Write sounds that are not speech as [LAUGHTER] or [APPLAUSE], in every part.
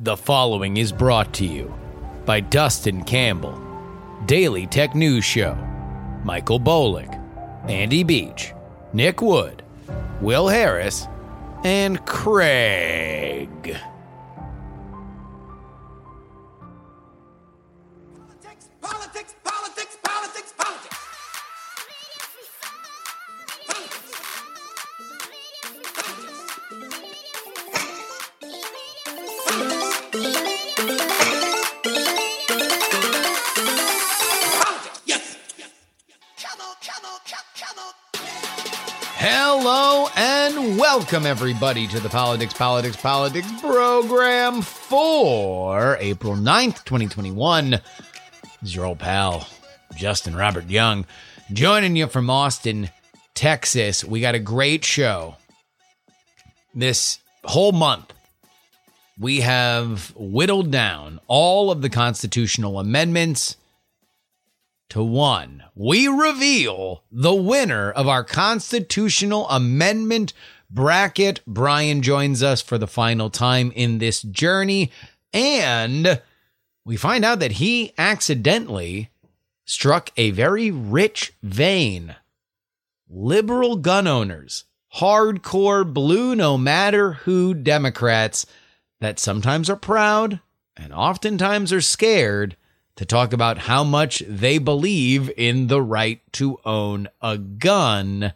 The following is brought to you by Dustin Campbell, Daily Tech News Show, Michael Bolick, Andy Beach, Nick Wood, Will Harris, and Craig. Welcome, everybody, to the Politics, Politics, Politics program for April 9th, 2021. This is your old pal, Justin Robert Young, joining you from Austin, Texas. We got a great show. This whole month, we have whittled down all of the constitutional amendments to one. We reveal the winner of our constitutional amendment bracket. Brian joins us for the final time in this journey. And we find out that he accidentally struck a very rich vein. Liberal gun owners, hardcore blue no matter who Democrats that sometimes are proud and oftentimes are scared to talk about how much they believe in the right to own a gun.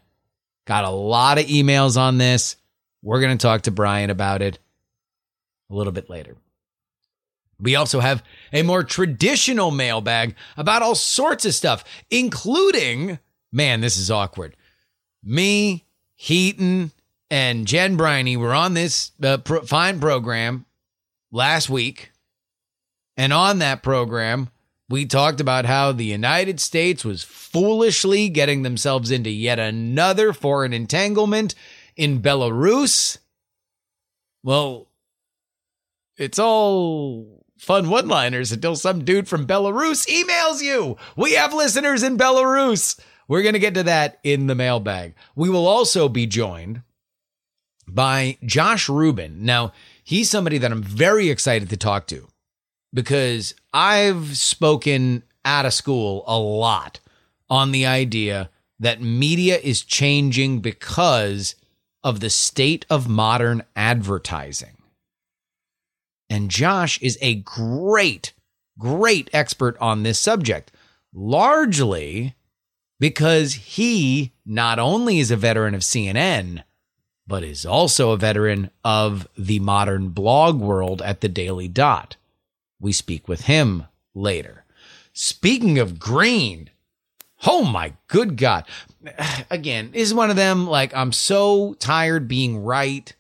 Got a lot of emails on this. We're going to talk to Brian about it a little bit later. We also have a more traditional mailbag about all sorts of stuff, including, man, this is awkward. Me, Heaton, and Jen Briney were on this uh, pro- fine program last week. And on that program, we talked about how the United States was foolishly getting themselves into yet another foreign entanglement in Belarus. Well, it's all fun one liners until some dude from Belarus emails you. We have listeners in Belarus. We're going to get to that in the mailbag. We will also be joined by Josh Rubin. Now, he's somebody that I'm very excited to talk to because I've spoken out of school a lot on the idea that media is changing because of the state of modern advertising. And Josh is a great, great expert on this subject, largely because he not only is a veteran of CNN, but is also a veteran of the modern blog world at the Daily Dot. We speak with him later. Speaking of green, oh my good God. [SIGHS] Again, is one of them like, I'm so tired being right.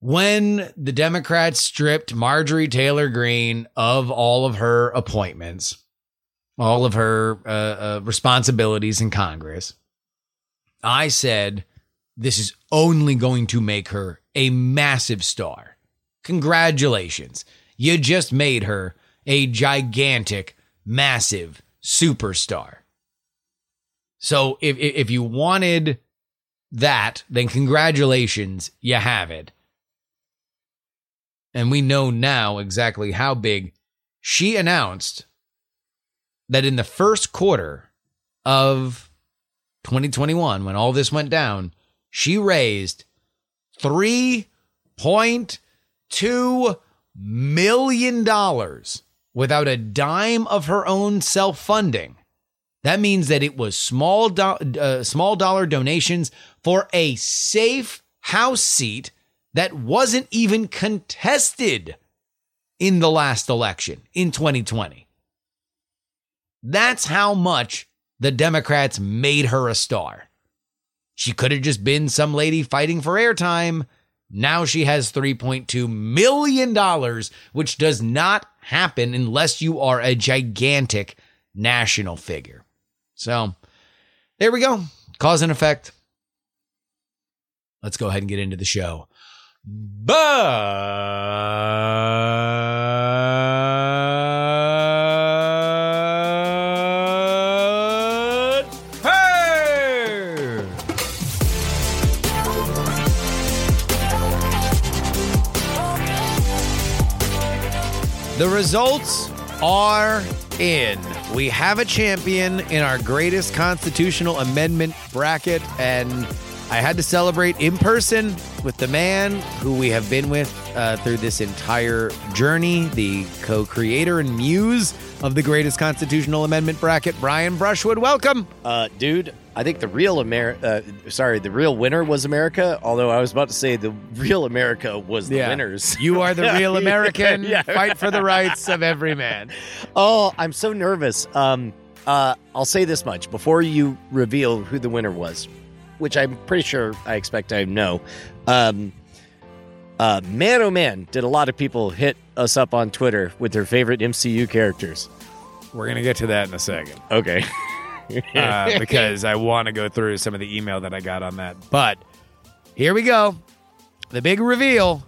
When the Democrats stripped Marjorie Taylor Greene of all of her appointments, all of her uh, uh, responsibilities in Congress, I said, this is only going to make her a massive star. Congratulations. You just made her a gigantic, massive superstar. So if if you wanted that, then congratulations, you have it. And we know now exactly how big she announced that in the first quarter of 2021 when all this went down, she raised 3.2 million dollars without a dime of her own self-funding. That means that it was small do- uh, small dollar donations for a safe house seat that wasn't even contested in the last election in 2020. That's how much the Democrats made her a star. She could have just been some lady fighting for airtime. Now she has $3.2 million, which does not happen unless you are a gigantic national figure. So there we go. Cause and effect. Let's go ahead and get into the show. But results are in. We have a champion in our greatest constitutional amendment bracket, and I had to celebrate in person with the man who we have been with uh, through this entire journey, the co creator and muse of the greatest constitutional amendment bracket, Brian Brushwood. Welcome. Uh, dude, I think the real America, uh, sorry, the real winner was America. Although I was about to say the real America was the winners. You are the real [LAUGHS] American. Yeah. Fight for the rights of every man. Oh, I'm so nervous. Um, uh, I'll say this much before you reveal who the winner was, which I'm pretty sure I expect I know. Um, uh, man, oh man, did a lot of people hit us up on Twitter with their favorite MCU characters. We're going to get to that in a second. Okay. [LAUGHS] [LAUGHS] uh, because I want to go through some of the email that I got on that. But here we go. The big reveal.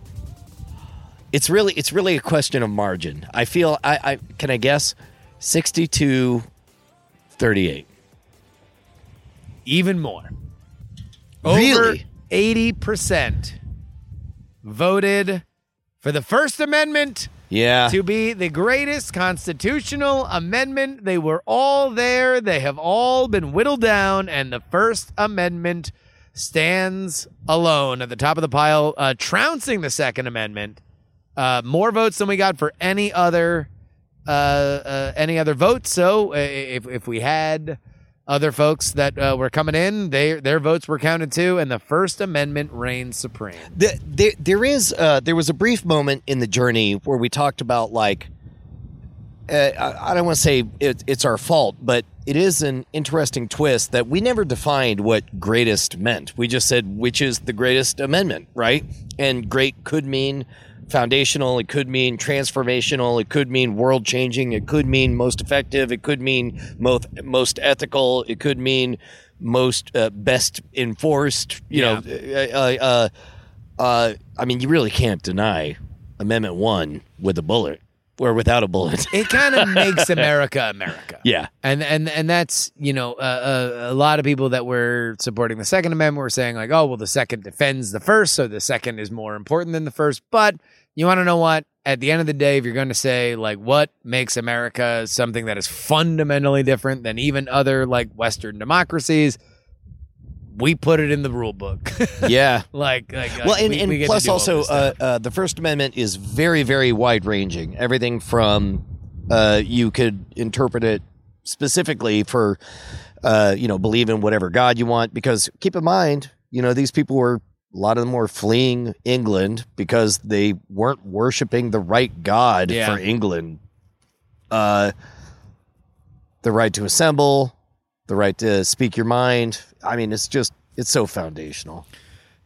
it's really it's really a question of margin. I feel I, I can I guess 62 38. Even more. Really? Over 80% voted for the First Amendment Yeah. to be the greatest constitutional amendment. They were all there. They have all been whittled down, and the First Amendment stands alone at the top of the pile, uh, trouncing the Second Amendment. Uh, more votes than we got for any other uh, uh, any other votes. So uh, if if we had other folks that uh, were coming in, they their votes were counted too, and the First Amendment reigns supreme. The, there, there is uh, there was a brief moment in the journey where we talked about like uh, I, don't want to say it, it's our fault, but it is an interesting twist that we never defined what greatest meant. We just said which is the greatest amendment, right? And great could mean foundational, it could mean transformational, it could mean world changing, it could mean most effective, it could mean most most ethical, it could mean most uh, best enforced. You know, uh, uh, uh, I mean, you really can't deny Amendment One with a bullet or without a bullet. It kind of [LAUGHS] makes America America. yeah, And and and that's you know uh, uh, a lot of people that were supporting the Second Amendment were saying like, oh well, the Second defends the First, so the Second is more important than the First. But you want to know what? At the end of the day, if you're going to say like what makes America something that is fundamentally different than even other like Western democracies, we put it in the rule book. [LAUGHS] yeah. like, like Well, like, and, we- and we plus also, uh, uh, the First Amendment is very, very wide ranging. Everything from uh, you could interpret it specifically for, uh, you know, believe in whatever God you want. Because keep in mind, you know, these people were a lot of them were fleeing England because they weren't worshiping the right God Yeah. for England. Uh, the right to assemble, the right to speak your mind. I mean, it's just it's so foundational.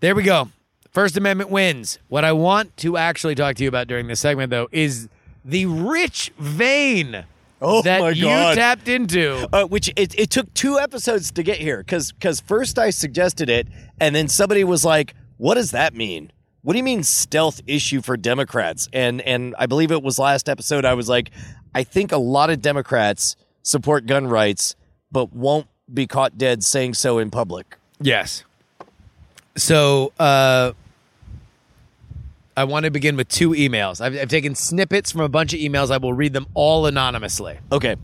There we go. First Amendment wins. What I want to actually talk to you about during this segment, though, is the rich vein Oh that you tapped into. Uh, which it, it took two episodes to get here because because first I suggested it and then somebody was like, "What does that mean? What do you mean stealth issue for Democrats?" And and I believe it was last episode. I was like, I think a lot of Democrats support gun rights, but won't be caught dead saying so in public. Yes. So uh, I want to begin with two emails. I've, I've taken snippets from a bunch of emails. I will read them all anonymously. Okay,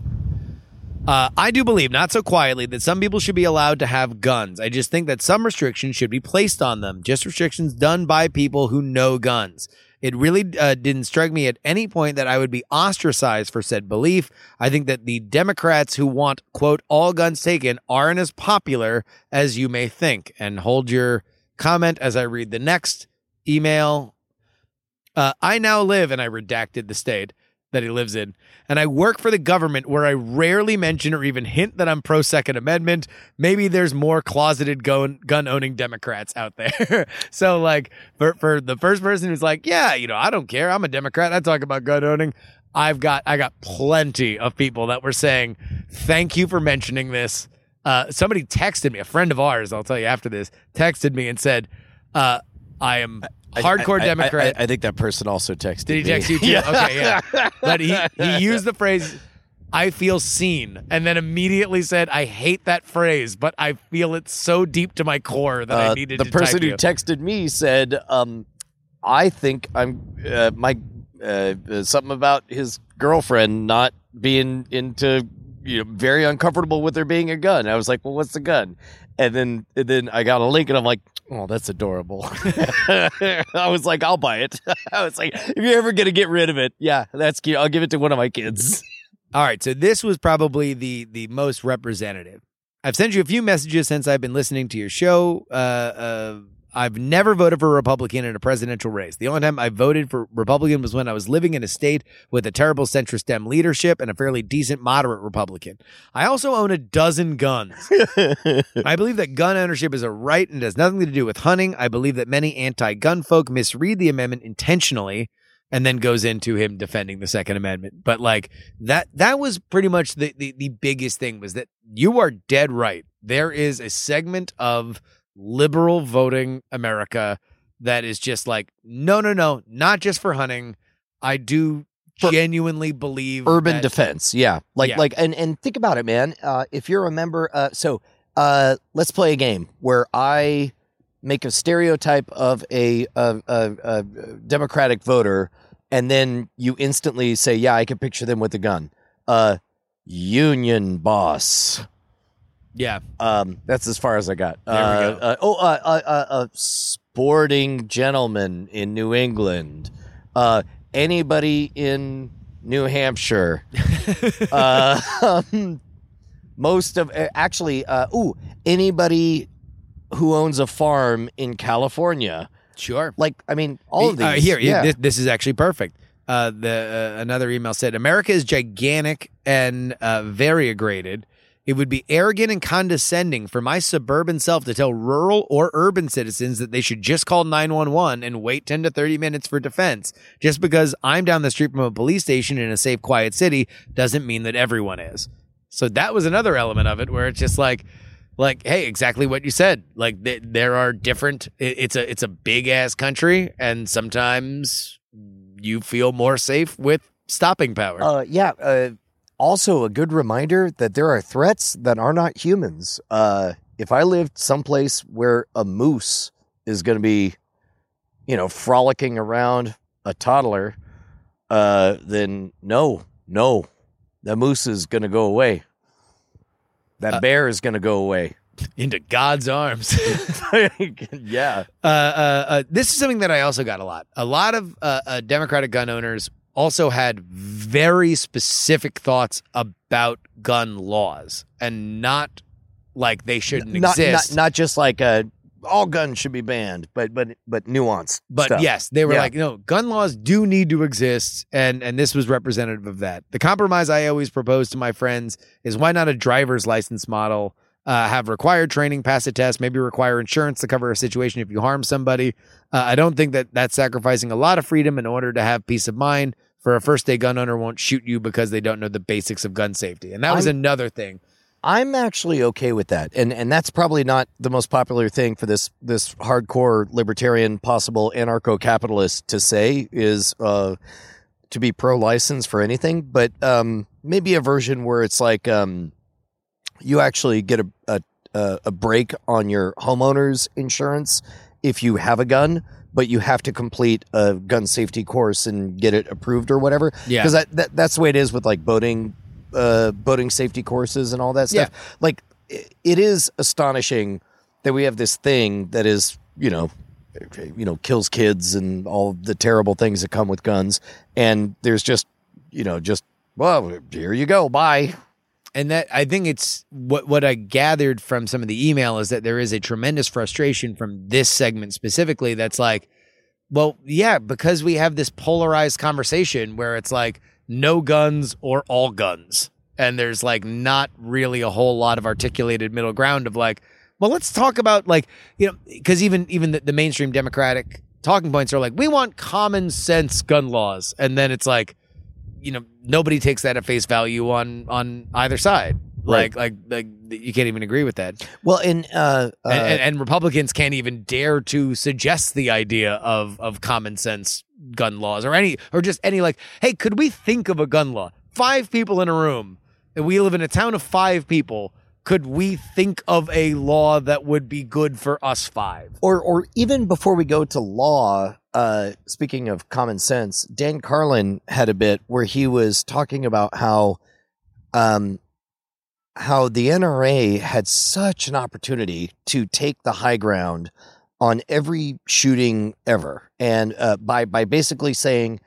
Uh, I do believe, not so quietly, that some people should be allowed to have guns. I just think that some restrictions should be placed on them, just restrictions done by people who know guns. It really uh, didn't strike me at any point that I would be ostracized for said belief. I think that the Democrats who want, quote, all guns taken aren't as popular as you may think. And hold your comment as I read the next email. Uh, I now live, and I redacted the state that he lives in, and I work for the government where I rarely mention or even hint that I'm pro Second Amendment. Maybe there's more closeted gun owning Democrats out there. [LAUGHS] so like for for the first person who's like, yeah, you know, I don't care. I'm a Democrat. I talk about gun owning. I've got I got plenty of people that were saying, thank you for mentioning this. Uh, somebody texted me, a friend of ours, I'll tell you after this, texted me and said, uh, I am hardcore I- I- Democrat. I, I think that person also texted. Did he me. text you too? Okay, yeah. [LAUGHS] But he, he used the phrase, I feel seen, and then immediately said, I hate that phrase, but I feel it so deep to my core that I Uh, needed the person who you. texted me said, um, "I think I'm uh, my uh, something about his girlfriend not being into you know very uncomfortable with there being a gun. I was like, well, what's the gun? And then and then I got a link and I'm like, oh, that's adorable. [LAUGHS] I was like, I'll buy it. [LAUGHS] I was like, if you're ever gonna get rid of it, yeah, that's cute. I'll give it to one of my kids. [LAUGHS] All right, so this was probably the the most representative. I've sent you a few messages since I've been listening to your show. Uh, uh, I've never voted for a Republican in a presidential race. The only time I voted for Republican was when I was living in a state with a terrible centrist Dem leadership and a fairly decent moderate Republican. I also own a dozen guns. [LAUGHS] I believe that gun ownership is a right and has nothing to do with hunting. I believe that many anti-gun folk misread the amendment intentionally and then goes into him defending the second amendment. But like that that was pretty much the the, the biggest thing was that you are dead right. There is a segment of liberal voting America that is just like no no no, not just for hunting. I do For genuinely believe urban that- defense yeah like Yeah. like and and think about it man uh if you're a member uh so uh let's play a game where i make a stereotype of a a, a, a democratic voter and then you instantly say yeah i can picture them with a gun uh union boss Yeah. um that's as far as i got There we uh, go. uh, oh uh, uh, uh, uh sporting gentleman in new england uh anybody in new hampshire [LAUGHS] uh, [LAUGHS] um, most of uh, actually, uh, ooh, anybody who owns a farm in California, Sure. like I mean, all of these. Here, yeah. this, this is actually perfect. Uh, the uh, another email said America is gigantic and uh, variegated. It would be arrogant and condescending for my suburban self to tell rural or urban citizens that they should just call 911 and wait 10 to 30 minutes for defense. Just because I'm down the street from a police station in a safe, quiet city doesn't mean that everyone is. So that was another element of it where it's just like, like, hey, exactly what you said. Like, th- there are different. It, it's a it's a big ass country, and sometimes you feel more safe with stopping power. Uh, yeah. Uh, also, a good reminder that there are threats that are not humans. Uh, if I lived someplace where a moose is going to be, you know, frolicking around a toddler, uh, then no, no, the moose is going to go away. That Uh, bear is going to go away. [LAUGHS] Into God's arms. [LAUGHS] [LAUGHS] yeah. uh, uh, uh, this is something that I also got a lot. A lot of uh, uh, Democratic gun owners also had very specific thoughts about gun laws, and not like they shouldn't Not, exist. not not just like uh, all guns should be banned, but but but nuanced. But stuff. yes, they were Yeah. like, no, gun laws do need to exist, and and this was representative of that. The compromise I always propose to my friends is why not a driver's license model? Uh, have required training, pass a test, maybe require insurance to cover a situation if you harm somebody. Uh, I don't think that that's sacrificing a lot of freedom in order to have peace of mind. For a first day gun owner won't shoot you because they don't know the basics of gun safety, and that was I'm- another thing. I'm actually okay with that, and and that's probably not the most popular thing for this this hardcore libertarian, possible anarcho capitalist to say is uh, to be pro license for anything, but um, maybe a version where it's like um, you actually get a, a a break on your homeowner's insurance if you have a gun. But you have to complete a gun safety course and get it approved or whatever. Yeah. because that, that that's the way it is with like boating, uh, boating safety courses and all that stuff. Yeah. Like it is astonishing that we have this thing that is you know, you know, kills kids and all the terrible things that come with guns, and there's just you know just well here you go bye. And that I think it's what what I gathered from some of the email is that there is a tremendous frustration from this segment specifically that's like well yeah because we have this polarized conversation where it's like no guns or all guns. And there's like not really a whole lot of articulated middle ground of like well let's talk about like you know because even even the, the mainstream democratic talking points are like we want common sense gun laws. And then it's like you know nobody takes that at face value on on either side. Like like like you can't even agree with that. Well, and uh, uh and, and, and republicans can't even dare to suggest the idea of of common sense gun laws or any or just any like hey could we think of a gun law? Five people in a room and we live in a town of five people. Could we think of a law that would be good for us five? Or or even before we go to law, uh, speaking of common sense, Dan Carlin had a bit where he was talking about how, um, how the NRA had such an opportunity to take the high ground on every shooting ever, and uh, by by basically saying,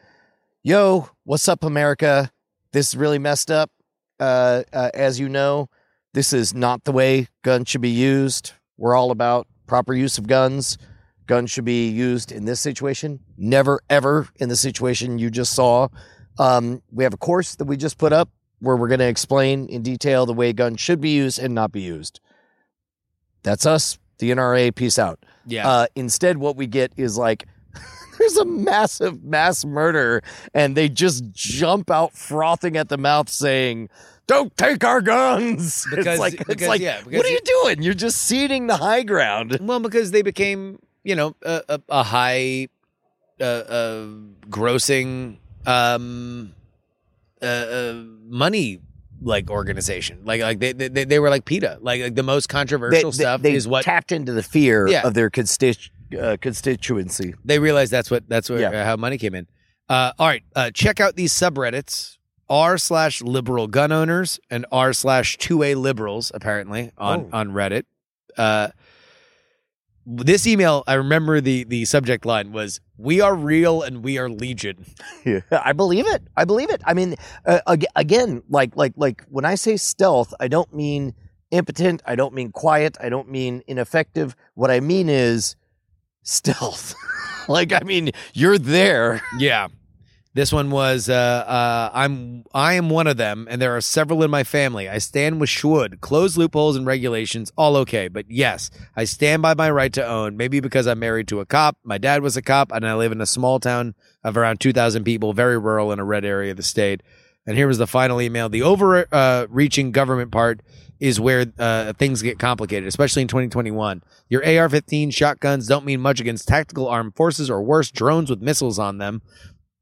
"Yo, what's up, America? This is really messed up. Uh, uh, as you know, this is not the way guns should be used. We're all about proper use of guns." Guns should be used in this situation. Never, ever in the situation you just saw. Um, we have a course that we just put up where we're going to explain in detail the way guns should be used and not be used. That's us, the NRA. Peace out. Yeah. Uh, instead, what we get is like, [LAUGHS] there's a massive mass murder, and they just jump out frothing at the mouth saying, don't take our guns. [LAUGHS] Because- it's like, it's like yeah, because what are you- you doing? You're just ceding the high ground. Well, because they became, you know, a, a, a high, uh, uh, grossing, um, uh, uh, money like organization. Like, like they, they, they were like PETA. Like, like the most controversial stuff they is what tapped into the fear Yeah. of their constitu- uh, constituency. they realized. That's what that's what Yeah. uh, how money came in. Uh, all right, uh, check out these subreddits. R slash liberal gun owners and R slash two A liberals apparently on Oh. on Reddit. Uh, this email, I remember the the subject line was "We are real and we are legion." [LAUGHS] Yeah, I believe it. I believe it. I mean, uh, again, like like like when I say stealth, I don't mean impotent. I don't mean quiet. I don't mean ineffective. What I mean is stealth. [LAUGHS] like I mean, you're there. Yeah. This one was uh, uh, I'm I am one of them, and there are several in my family. I stand with Shwood. Close loopholes and regulations, all okay. But yes, I stand by my right to own. Maybe because I'm married to a cop. My dad was a cop, and I live in a small town of around 2,000 people, very rural in a red area of the state. And here was the final email. The overreaching government part is where uh, things get complicated, especially in 2021. Your AR 15 shotguns don't mean much against tactical armed forces or worse, drones with missiles on them.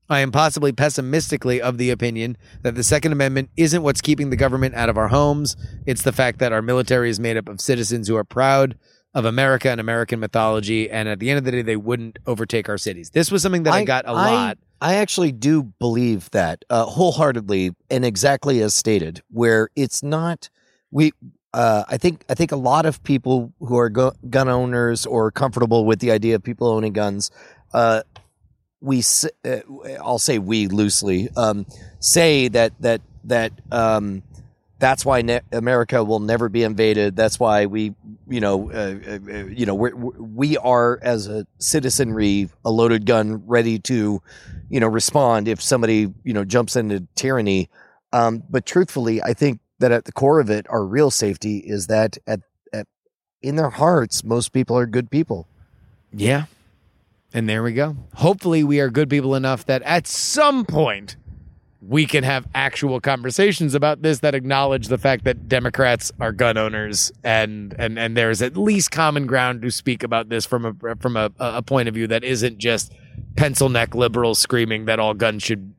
I am possibly pessimistically of the opinion that the Second Amendment isn't what's keeping the government out of our homes. It's the fact that our military is made up of citizens who are proud of America and American mythology, and at the end of the day, they wouldn't overtake our cities. This was something that I, got a lot. I actually do believe that uh, wholeheartedly and exactly as stated, where it's not we. Uh, I think I think a lot of people who are gu- gun owners or comfortable with the idea of people owning guns, uh, we uh, I'll say we loosely um, say that that that um, that's why ne- America will never be invaded. That's why we you know uh, uh, you know we're, we are as a citizenry a loaded gun ready to you know respond if somebody you know jumps into tyranny. Um, but truthfully, I think that at the core of it, our real safety is that at, at in their hearts, most people are good people. Yeah. And there we go. Hopefully, we are good people enough that at some point we can have actual conversations about this that acknowledge the fact that Democrats are gun owners and and and there's at least common ground to speak about this from a from a, a point of view that isn't just pencil neck liberals screaming that all guns should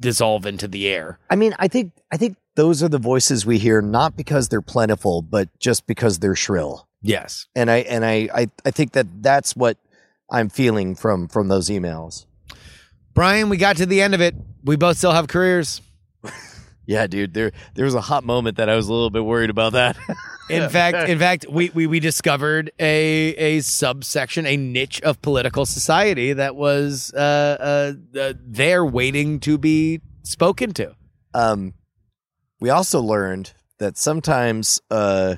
dissolve into the air. I mean, I think I think those are the voices we hear not because they're plentiful, but just because they're shrill. Yes. And I and I I, I think that that's what I'm feeling from from those emails. Brian, we got to the end of it. We both still have careers. [LAUGHS] Yeah, dude. There there was a hot moment that I was a little bit worried about that. [LAUGHS] In fact, in fact, we, we we discovered a a subsection, a niche of political society that was uh, uh, uh, there waiting to be spoken to. um, we also learned that sometimes uh,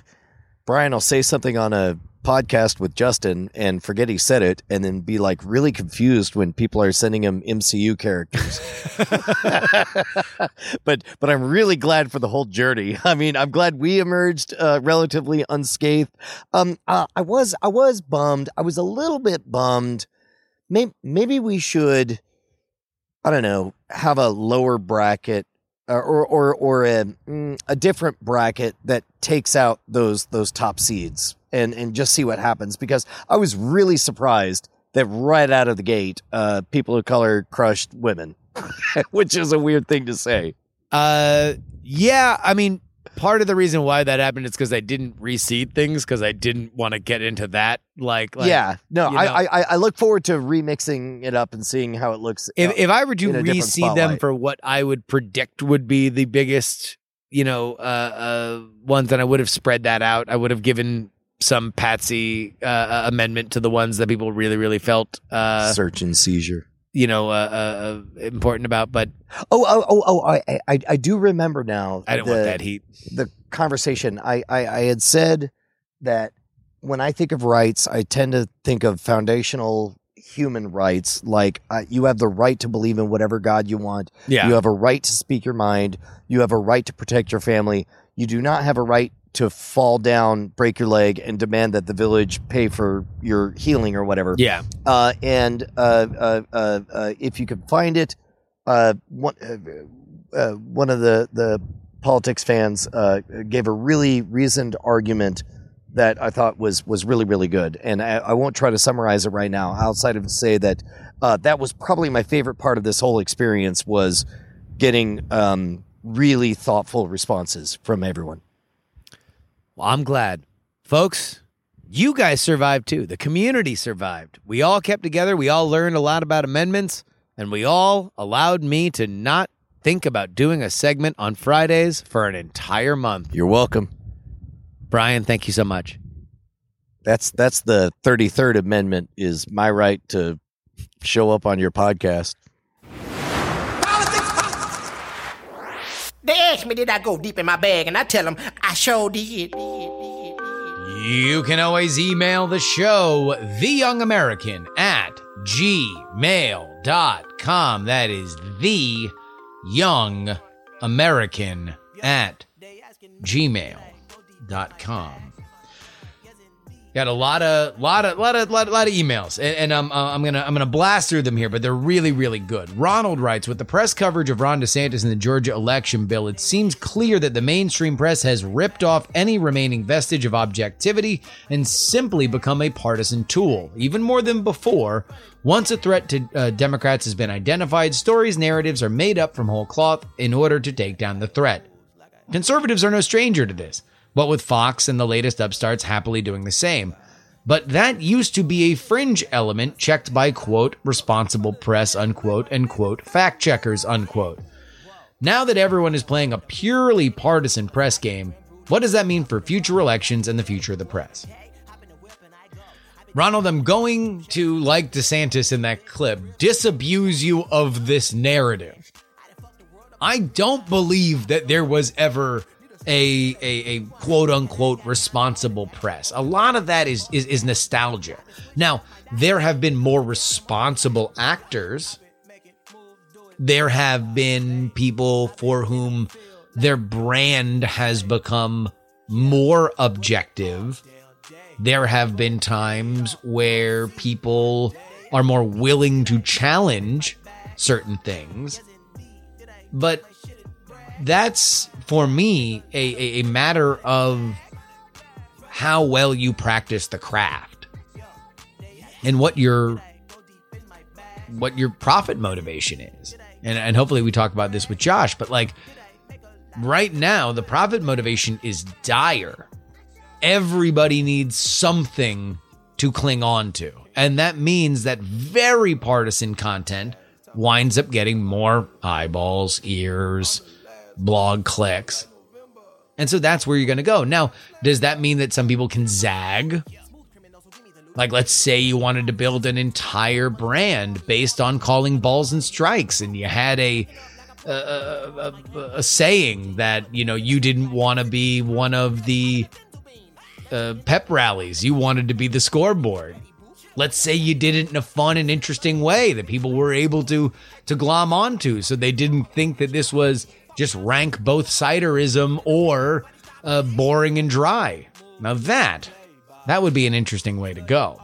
Brian will say something on a podcast with Justin and forget he said it, and then be like really confused when people are sending him MCU characters. [LAUGHS] but but I'm really glad for the whole journey. [LAUGHS] I mean, I'm glad we emerged uh, relatively unscathed. Um, uh, I was I was bummed. I was a little bit bummed. Maybe maybe we should. I don't know. Have a lower bracket or or or, or a, mm, a different bracket that takes out those those top seeds and and just see what happens because I was really surprised that right out of the gate, uh, people of color crushed women, [LAUGHS] which is a weird thing to say. Uh, yeah, I mean, part of the reason why that happened is because I didn't reseed things because I didn't want to get into that. Like, like yeah, no, you I, know. I I I look forward to remixing it up and seeing how it looks. if uh, if I were to in a different reseed them for what I would predict would be the biggest, you know, uh, uh, ones, then I would have spread that out. I would have given some patsy uh, uh, amendment to the ones that people really, really felt, uh, search and seizure. You know, uh, uh, uh, important about. But Oh, oh, oh, oh! I, I, I do remember now. I don't the, want that heat. The conversation. I, I, I had said that when I think of rights, I tend to think of foundational human rights, like uh, you have the right to believe in whatever God you want. Yeah, You have a right to speak your mind. You have a right to protect your family. You do not have a right to fall down, break your leg, and demand that the village pay for your healing or whatever. yeah, Uh, and uh, uh, uh, uh, if you can find it, uh, one uh, uh, one of the the politics fans uh, gave a really reasoned argument that I thought was was really really good. And I, I won't try to summarize it right now, outside of say that uh, that was probably my favorite part of this whole experience was getting um, really thoughtful responses from everyone. Well, I'm glad. Folks, you guys survived too. The community survived. We all kept together. We all learned a lot about amendments, and we all allowed me to not think about doing a segment on Fridays for an entire month. You're welcome. Brian, thank you so much. That's that's the 33rd amendment is my right to show up on your podcast. They ask me, did I go deep in my bag? And I tell them, I sure did. You can always email the show, The Young American, at gmail.com. That is The Young American at gmail.com. Got a lot of lot of lot of lot, lot of emails, and, and um, uh, I'm gonna I'm gonna blast through them here, but they're really really good. Ronald writes, with the press coverage of Ron DeSantis and the Georgia election bill, it seems clear that the mainstream press has ripped off any remaining vestige of objectivity and simply become a partisan tool, even more than before. Once a threat to uh, Democrats has been identified, stories narratives are made up from whole cloth in order to take down the threat. Conservatives are no stranger to this, but with Fox and the latest upstarts happily doing the same. But that used to be a fringe element checked by quote responsible press unquote and quote fact checkers unquote. Now that everyone is playing a purely partisan press game, what does that mean for future elections and the future of the press? Ronald, I'm going to, like DeSantis in that clip, disabuse you of this narrative. I don't believe that there was ever a, a, a quote unquote responsible press. A lot of that is, is is nostalgia. Now, there have been more responsible actors. There have been people for whom their brand has become more objective. There have been times where people are more willing to challenge certain things. But that's for me a, a, a matter of how well you practice the craft and what your what your profit motivation is. And and hopefully we talk about this with Josh, but like right now the profit motivation is dire. Everybody needs something to cling on to. And that means that very partisan content winds up getting more eyeballs, ears, blog clicks. And so that's where you're going to go. Now, does that mean that some people can zag? Like, let's say you wanted to build an entire brand based on calling balls and strikes, and you had a a, a, a, saying that you know you didn't want to be one of the uh, pep rallies. You wanted to be the scoreboard. Let's say you did it in a fun and interesting way that people were able to to glom onto, so they didn't think that this was just rank both siderism or uh, boring and dry. Now that that would be an interesting way to go.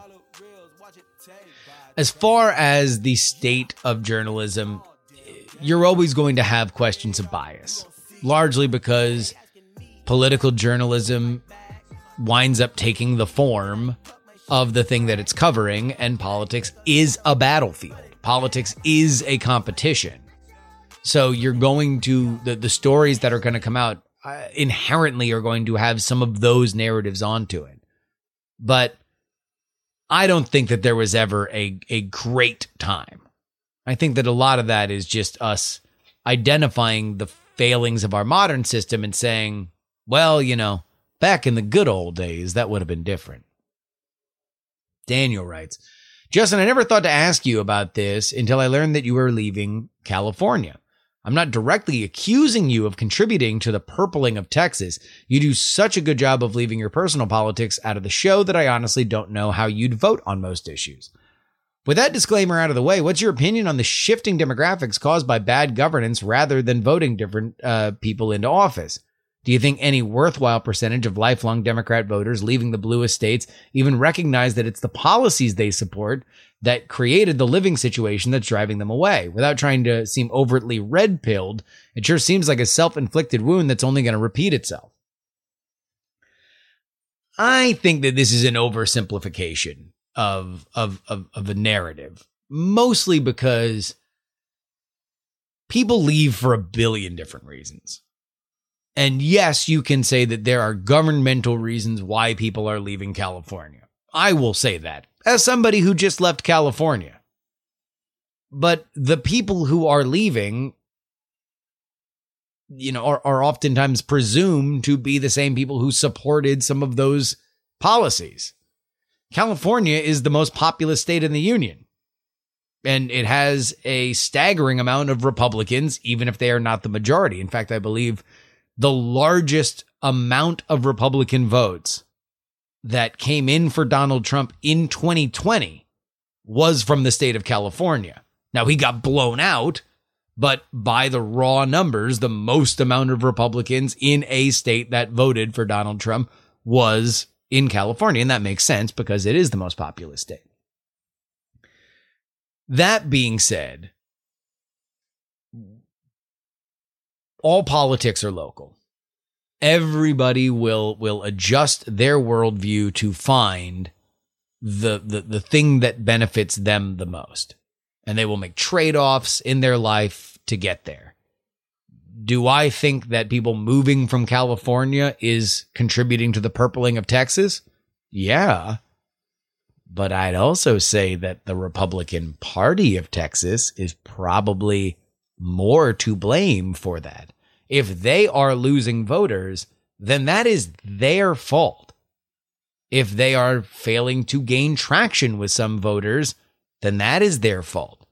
As far as the state of journalism, you're always going to have questions of bias, largely because political journalism winds up taking the form of the thing that it's covering, and politics is a battlefield. Politics is a competition. So you're going to the, the stories that are going to come out uh, inherently are going to have some of those narratives onto it. But I don't think that there was ever a, a great time. I think that a lot of that is just us identifying the failings of our modern system and saying, well, you know, back in the good old days, that would have been different. Daniel writes, Justin, I never thought to ask you about this until I learned that you were leaving California. I'm not directly accusing you of contributing to the purpling of Texas. You do such a good job of leaving your personal politics out of the show that I honestly don't know how you'd vote on most issues. With that disclaimer out of the way, what's your opinion on the shifting demographics caused by bad governance rather than voting different uh, people into office? Do you think any worthwhile percentage of lifelong Democrat voters leaving the bluest states even recognize that it's the policies they support that created the living situation that's driving them away? Without trying to seem overtly red pilled, it sure seems like a self inflicted wound that's only going to repeat itself. I think that this is an oversimplification of, of, of, of a narrative, mostly because people leave for a billion different reasons. And yes, you can say that there are governmental reasons why people are leaving California. I will say that as somebody who just left California. But the people who are leaving, you know, are, are oftentimes presumed to be the same people who supported some of those policies. California is the most populous state in the union. And it has a staggering amount of Republicans, even if they are not the majority. In fact, I believe the largest amount of Republican votes that came in for Donald Trump in 2020 was from the state of California. Now he got blown out, but by the raw numbers, the most amount of Republicans in a state that voted for Donald Trump was in California. And that makes sense because it is the most populous state. That being said, all politics are local. Everybody will will adjust their worldview to find the, the the thing that benefits them the most. And they will make trade-offs in their life to get there. Do I think that people moving from California is contributing to the purpling of Texas? Yeah. But I'd also say that the Republican Party of Texas is probably more to blame for that. If they are losing voters, then that is their fault. If they are failing to gain traction with some voters, then that is their fault.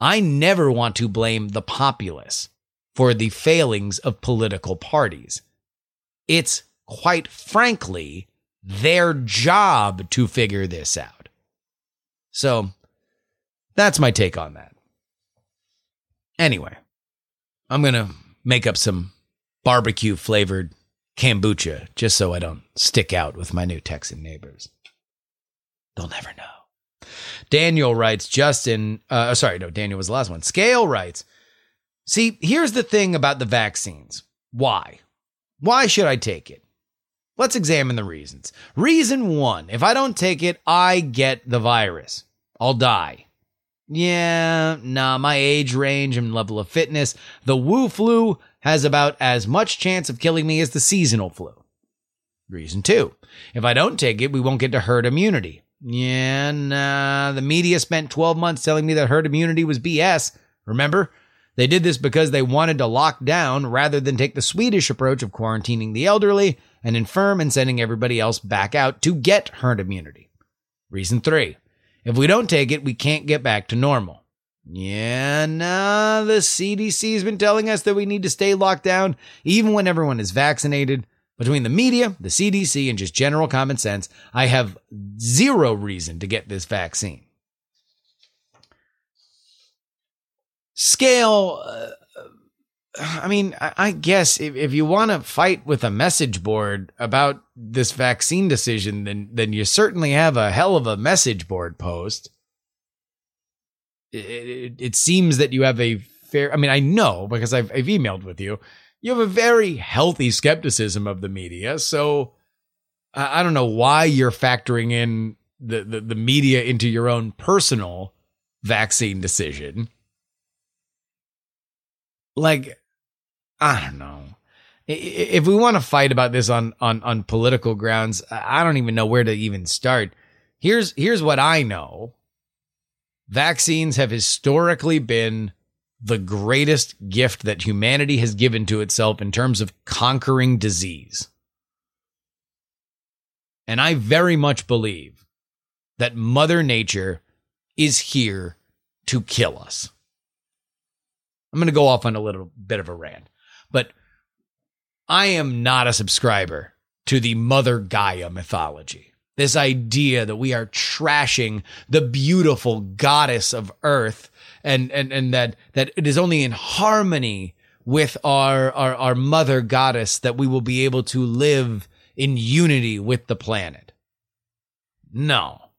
I never want to blame the populace for the failings of political parties. It's quite frankly their job to figure this out. So that's my take on that. Anyway, I'm going to make up some barbecue flavored kombucha just so I don't stick out with my new Texan neighbors. They'll never know. Daniel writes, Justin, uh, sorry, no, Daniel was the last one. Scale writes, see, here's the thing about the vaccines. Why? Why should I take it? Let's examine the reasons. Reason one if I don't take it, I get the virus. I'll die. Yeah, nah, my age range and level of fitness, the Wu flu has about as much chance of killing me as the seasonal flu. Reason two, if I don't take it, we won't get to herd immunity. Yeah, nah, the media spent 12 months telling me that herd immunity was BS. Remember? They did this because they wanted to lock down rather than take the Swedish approach of quarantining the elderly and infirm and sending everybody else back out to get herd immunity. Reason three, if we don't take it, we can't get back to normal. Yeah, nah, the CDC has been telling us that we need to stay locked down even when everyone is vaccinated. Between the media, the CDC, and just general common sense, I have zero reason to get this vaccine. Scale, uh, I mean, I, guess if, if you want to fight with a message board about this vaccine decision, then then you certainly have a hell of a message board post. It, it, it seems that you have a fair. I mean, I know because I've, I've emailed with you. You have a very healthy skepticism of the media, so I, I don't know why you're factoring in the, the the media into your own personal vaccine decision. Like I don't know. If we want to fight about this on on on political grounds, I don't even know where to even start. Here's here's what I know. Vaccines have historically been the greatest gift that humanity has given to itself in terms of conquering disease. And I very much believe that Mother Nature is here to kill us. I'm going to go off on a little bit of a rant, but I am not a subscriber to the Mother Gaia mythology. This idea that we are trashing the beautiful goddess of earth and, and, and that, that it is only in harmony with our, our, our mother goddess that we will be able to live in unity with the planet. No.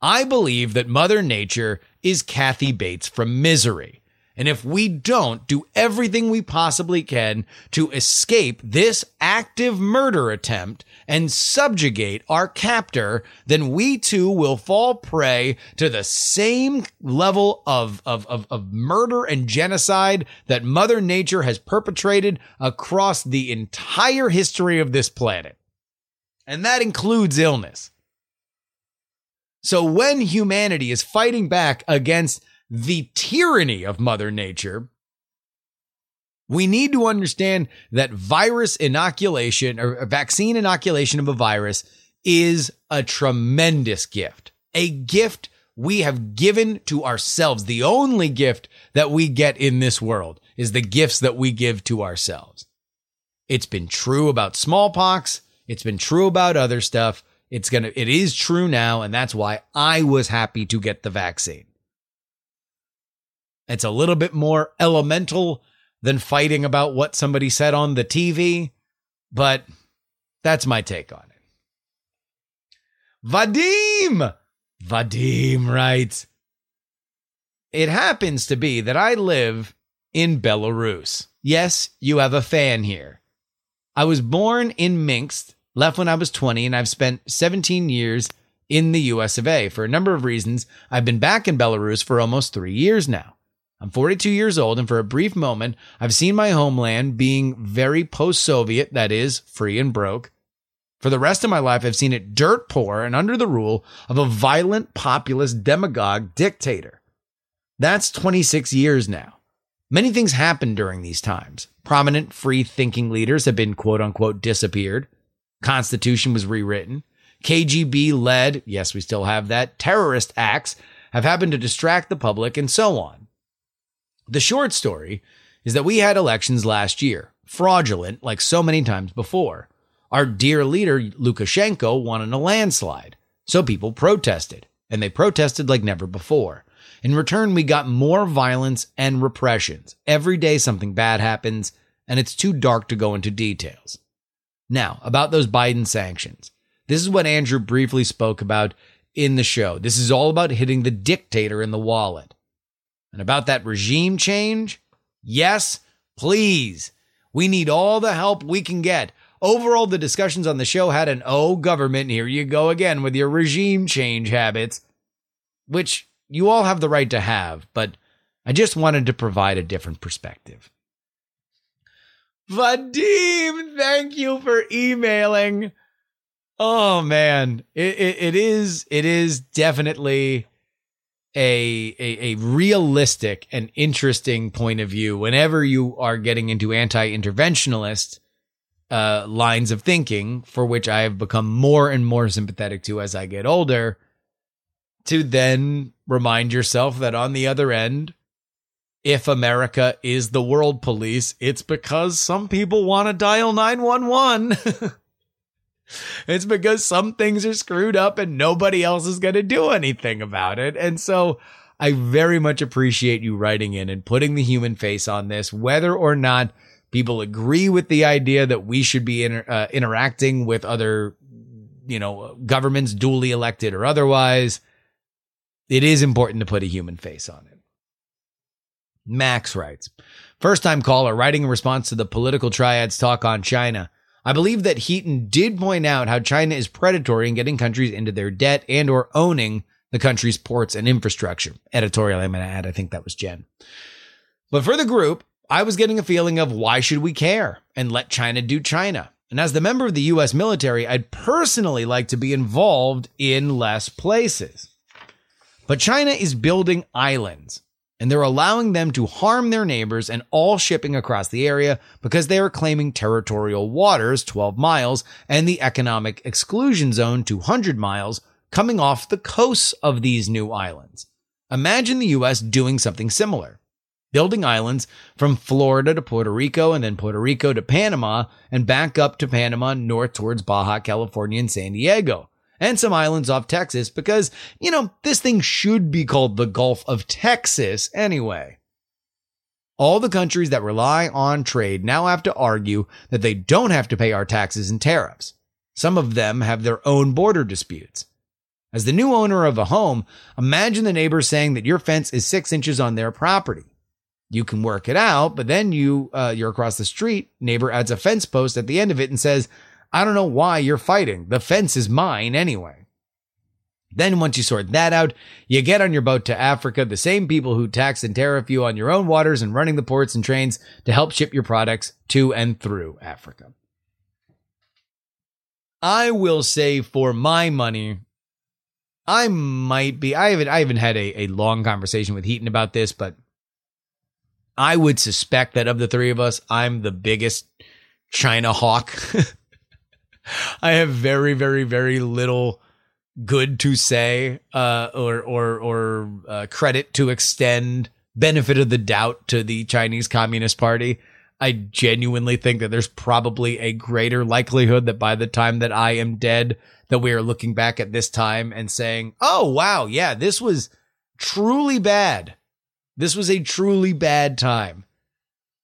I believe that Mother Nature is Kathy Bates from Misery. And if we don't do everything we possibly can to escape this active murder attempt and subjugate our captor, then we too will fall prey to the same level of, of, of, of murder and genocide that Mother Nature has perpetrated across the entire history of this planet. And that includes illness. So when humanity is fighting back against the tyranny of Mother Nature, we need to understand that virus inoculation or vaccine inoculation of a virus is a tremendous gift, a gift we have given to ourselves. The only gift that we get in this world is the gifts that we give to ourselves. It's been true about smallpox. It's been true about other stuff. It's going to, it is true now. And that's why I was happy to get the vaccine. It's a little bit more elemental than fighting about what somebody said on the TV, but that's my take on it. Vadim! Vadim writes, It happens to be that I live in Belarus. Yes, you have a fan here. I was born in Minsk, left when I was 20, and I've spent 17 years in the US of A. For a number of reasons, I've been back in Belarus for almost three years now. I'm 42 years old, and for a brief moment, I've seen my homeland being very post Soviet, that is, free and broke. For the rest of my life, I've seen it dirt poor and under the rule of a violent, populist demagogue dictator. That's 26 years now. Many things happened during these times. Prominent free thinking leaders have been quote unquote disappeared. Constitution was rewritten. KGB led, yes, we still have that, terrorist acts have happened to distract the public and so on. The short story is that we had elections last year, fraudulent like so many times before. Our dear leader, Lukashenko, won in a landslide. So people protested, and they protested like never before. In return, we got more violence and repressions. Every day something bad happens, and it's too dark to go into details. Now, about those Biden sanctions. This is what Andrew briefly spoke about in the show. This is all about hitting the dictator in the wallet. And about that regime change, yes, please. We need all the help we can get. Overall, the discussions on the show had an oh, government, here you go again with your regime change habits, which you all have the right to have, but I just wanted to provide a different perspective. Vadim, thank you for emailing. Oh man, it, it, it is it is definitely a, a a realistic and interesting point of view whenever you are getting into anti-interventionist uh, lines of thinking, for which I have become more and more sympathetic to as I get older. To then remind yourself that on the other end, if America is the world police, it's because some people want to dial 911. [LAUGHS] it's because some things are screwed up and nobody else is going to do anything about it. And so I very much appreciate you writing in and putting the human face on this, whether or not people agree with the idea that we should be inter- uh, interacting with other, you know, governments, duly elected or otherwise. It is important to put a human face on it. Max writes, first time caller writing in response to the political triads talk on China. I believe that Heaton did point out how China is predatory in getting countries into their debt and or owning the country's ports and infrastructure. Editorial I'm going to add, I think that was Jen. But for the group, I was getting a feeling of why should we care and let China do China? And as the member of the US military, I'd personally like to be involved in less places. But China is building islands and they're allowing them to harm their neighbors and all shipping across the area because they are claiming territorial waters 12 miles and the economic exclusion zone 200 miles coming off the coasts of these new islands. Imagine the US doing something similar. Building islands from Florida to Puerto Rico and then Puerto Rico to Panama and back up to Panama north towards Baja California and San Diego and some islands off Texas because, you know, this thing should be called the Gulf of Texas anyway. All the countries that rely on trade now have to argue that they don't have to pay our taxes and tariffs. Some of them have their own border disputes. As the new owner of a home, imagine the neighbor saying that your fence is six inches on their property. You can work it out, but then you uh, you're across the street. Neighbor adds a fence post at the end of it and says, I don't know why you're fighting. The fence is mine anyway. Then once you sort that out, you get on your boat to Africa, the same people who tax and tariff you on your own waters and running the ports and trains to help ship your products to and through Africa. I will say for my money, I might be I haven't I haven't had a, a long conversation with Heaton about this, but I would suspect that of the three of us, I'm the biggest China hawk. [LAUGHS] [LAUGHS] I have very, very, very little good to say, uh, or or or uh, credit to extend, benefit of the doubt to the Chinese Communist Party. I genuinely think that there's probably a greater likelihood that by the time that I am dead, that we are looking back at this time and saying, "Oh wow, yeah, this was truly bad. This was a truly bad time."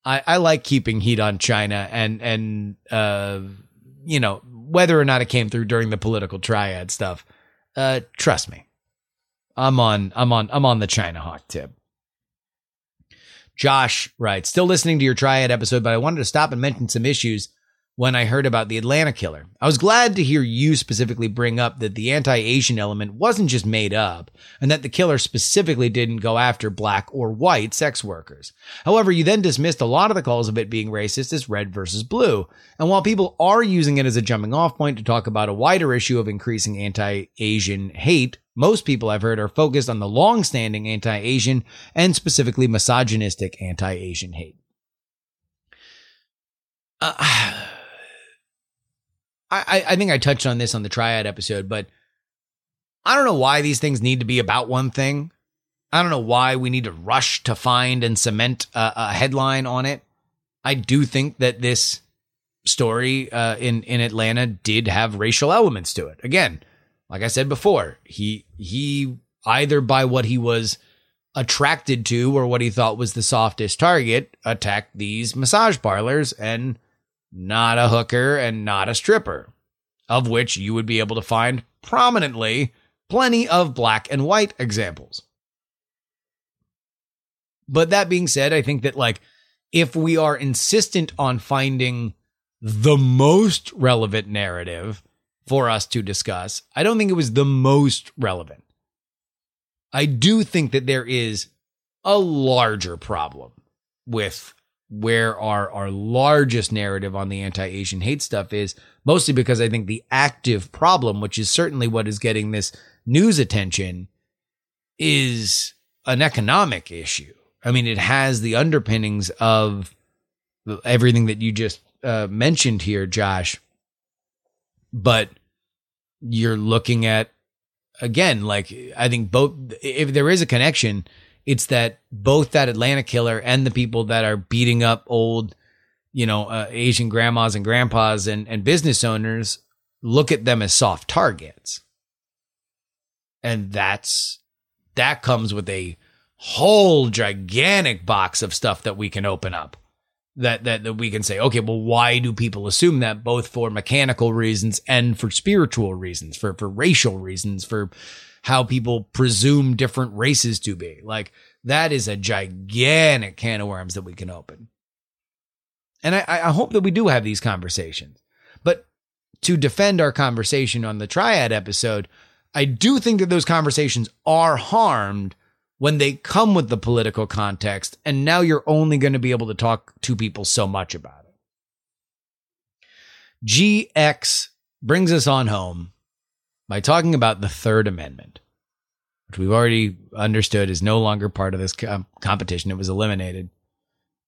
I, I like keeping heat on China and and uh, you know whether or not it came through during the political triad stuff. Uh, trust me, I'm on I'm on I'm on the China Hawk tip. Josh writes, still listening to your triad episode, but I wanted to stop and mention some issues when I heard about the Atlanta killer. I was glad to hear you specifically bring up that the anti Asian element wasn't just made up, and that the killer specifically didn't go after black or white sex workers. However, you then dismissed a lot of the calls of it being racist as red versus blue. And while people are using it as a jumping off point to talk about a wider issue of increasing anti Asian hate, most people I've heard are focused on the long standing anti Asian and specifically misogynistic anti Asian hate. Uh, I, I think I touched on this on the triad episode, but I don't know why these things need to be about one thing. I don't know why we need to rush to find and cement a, a headline on it. I do think that this story uh, in in Atlanta did have racial elements to it. Again, like I said before, he he either by what he was attracted to or what he thought was the softest target attacked these massage parlors and not a hooker and not a stripper, of which you would be able to find prominently plenty of black and white examples. But that being said, I think that like if we are insistent on finding the most relevant narrative for us to discuss, I don't think it was the most relevant. I do think that there is a larger problem with where our our largest narrative on the anti-Asian hate stuff is, mostly because I think the active problem, which is certainly what is getting this news attention, is an economic issue. I mean, it has the underpinnings of everything that you just uh, mentioned here, Josh. But you're looking at again, like I think both. If there is a connection, it's that both that Atlanta killer and the people that are beating up old, you know, uh, Asian grandmas and grandpas and, and business owners look at them as soft targets. And that's, that comes with a whole gigantic box of stuff that we can open up. That, that that we can say, okay, well, why do people assume that both for mechanical reasons and for spiritual reasons, for for racial reasons, for how people presume different races to be. Like that is a gigantic can of worms that we can open. And I, I hope that we do have these conversations. But to defend our conversation on the triad episode, I do think that those conversations are harmed when they come with the political context, and now you're only going to be able to talk to people so much about it. GX brings us on home by talking about the Third Amendment, which we've already understood is no longer part of this com- um, competition. It was eliminated.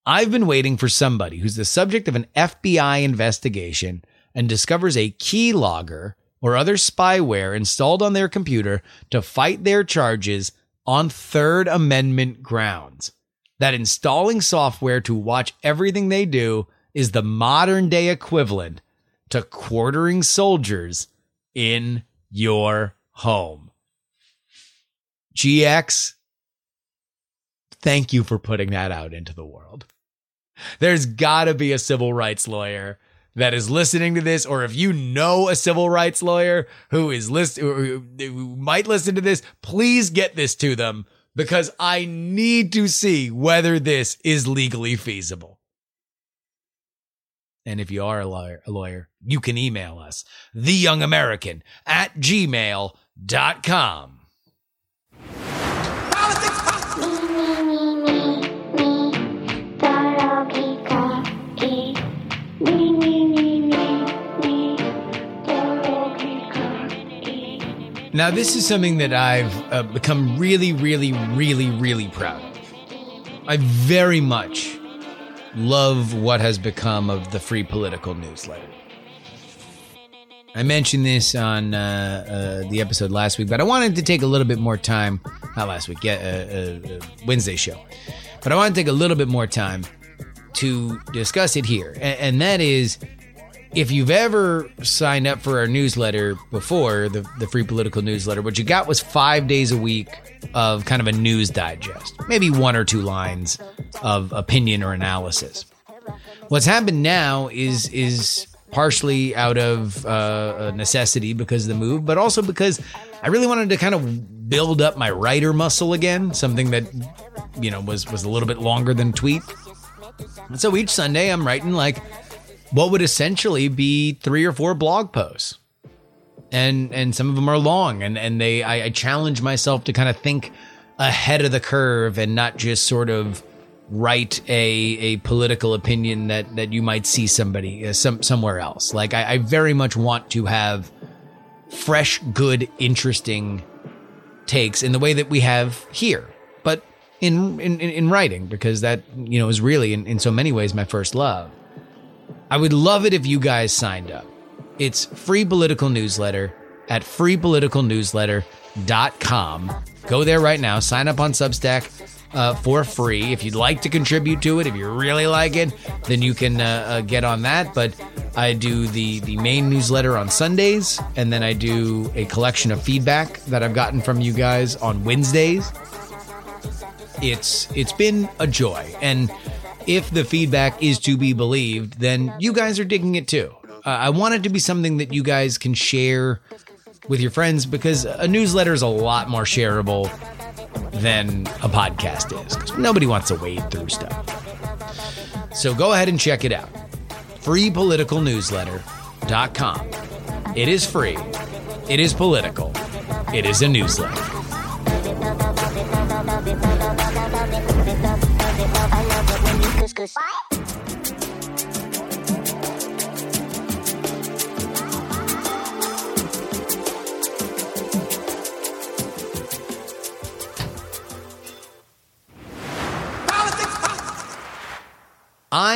I've been waiting for somebody who's the subject of an FBI investigation and discovers a keylogger or other spyware installed on their computer to fight their charges on Third Amendment grounds. That installing software to watch everything they do is the modern day equivalent to quartering soldiers in your home. GX, thank you for putting that out into the world. There's got to be a civil rights lawyer that is listening to this, or if you know a civil rights lawyer who is list who, might listen to this, please get this to them because I need to see whether this is legally feasible. And if you are a lawyer, a lawyer, you can email us, theyoungamerican at gmail.com. Now, this is something that I've uh, become really, really, really, really proud of. I very much love what has become of the free political newsletter. I mentioned this on uh, uh, the episode last week, but I wanted to take a little bit more time. Not last week, yeah, uh, uh, Wednesday show. But I want to take a little bit more time to discuss it here. And, and that is if you've ever signed up for our newsletter before, the, the free political newsletter, what you got was five days a week of kind of a news digest, maybe one or two lines of opinion or analysis. What's happened now is is partially out of uh, necessity because of the move, but also because I really wanted to kind of build up my writer muscle again, something that you know was was a little bit longer than tweet. And so each Sunday I'm writing like what would essentially be three or four blog posts. And and some of them are long and, and they I, I challenge myself to kind of think ahead of the curve and not just sort of write a a political opinion that that you might see somebody uh, some somewhere else. Like I, I very much want to have fresh, good, interesting takes in the way that we have here, but in in in writing because that you know is really in, in so many ways my first love. I would love it if you guys signed up. It's free political newsletter at freepoliticalnewsletter.com. Go there right now. Sign up on Substack uh, for free. If you'd like to contribute to it, if you really like it, then you can uh, uh, get on that. But I do the the main newsletter on Sundays, and then I do a collection of feedback that I've gotten from you guys on Wednesdays. It's it's been a joy, and if the feedback is to be believed, then you guys are digging it too. Uh, I want it to be something that you guys can share with your friends because a newsletter is a lot more shareable than a podcast is. 'cause Nobody wants to wade through stuff. So go ahead and check it out. freepoliticalnewsletter.com. It is free. It is political. It is a newsletter.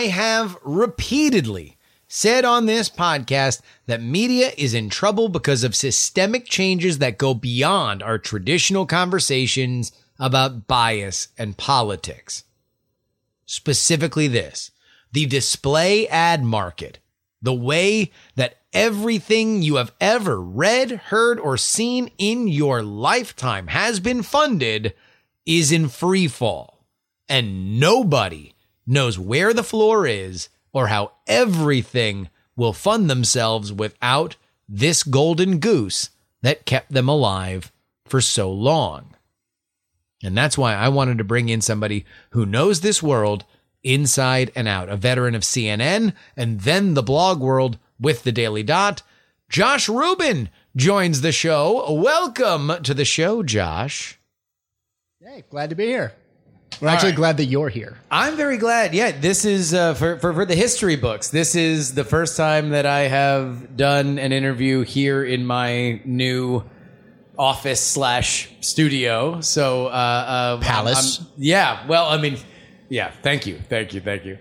I have repeatedly said on this podcast that media is in trouble because of systemic changes that go beyond our traditional conversations about bias and politics. Specifically, this the display ad market, the way that everything you have ever read, heard, or seen in your lifetime has been funded is in free fall and nobody knows where the floor is or how everything will fund themselves without this golden goose that kept them alive for so long. And that's why I wanted to bring in somebody who knows this world inside and out, a veteran of CNN and then the blog world with the Daily Dot. Josh Rubin joins the show. Welcome to the show, Josh. Hey, glad to be here. We're actually right. glad that you're here. I'm very glad. Yeah, this is uh, for, for for the history books. This is the first time that I have done an interview here in my new office slash studio. So, uh, uh, Palace. I'm- yeah. Well, I mean, yeah. Thank you, thank you, thank you.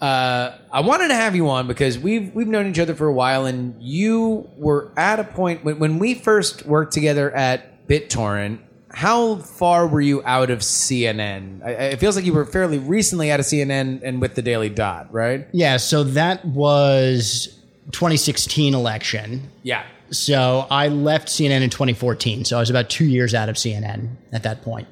Uh, I wanted to have you on because we've we've known each other for a while, and you were at a point when when we first worked together at BitTorrent. How far were you out of CNN? I, it feels like you were fairly recently out of CNN and with the Daily Dot, right? Yeah, so that was 2016 election. Yeah. So I left CNN in 2014. So I was about two years out of CNN at that point.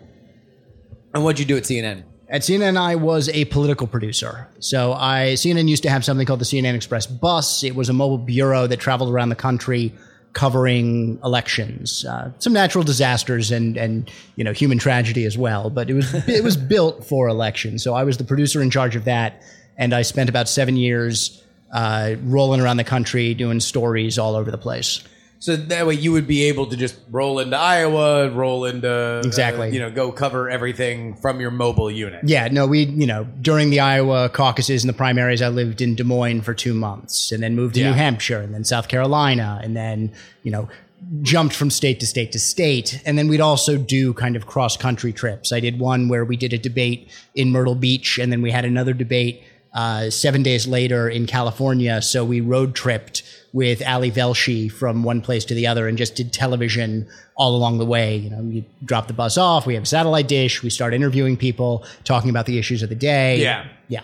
And what'd you do at CNN? At CNN, I was a political producer. So I CNN used to have something called the CNN Express Bus. It was a mobile bureau that traveled around the country covering elections, uh, some natural disasters, and and you know human tragedy as well. But it was it was [LAUGHS] built for elections. So I was the producer in charge of that, and I spent about seven years uh, rolling around the country doing stories all over the place. So that way you would be able to just roll into Iowa, roll into uh, Exactly. you know, go cover everything from your mobile unit. Yeah, no, we, you know, during the Iowa caucuses and the primaries, I lived in Des Moines for two months and then moved to Yeah. New Hampshire and then South Carolina and then, you know, jumped from state to state to state. And then we'd also do kind of cross country trips. I did one where we did a debate in Myrtle Beach and then we had another debate uh, seven days later in California. So we road tripped with Ali Velshi from one place to the other and just did television all along the way. You know, you drop the bus off, we have a satellite dish, we start interviewing people, talking about the issues of the day. Yeah. Yeah.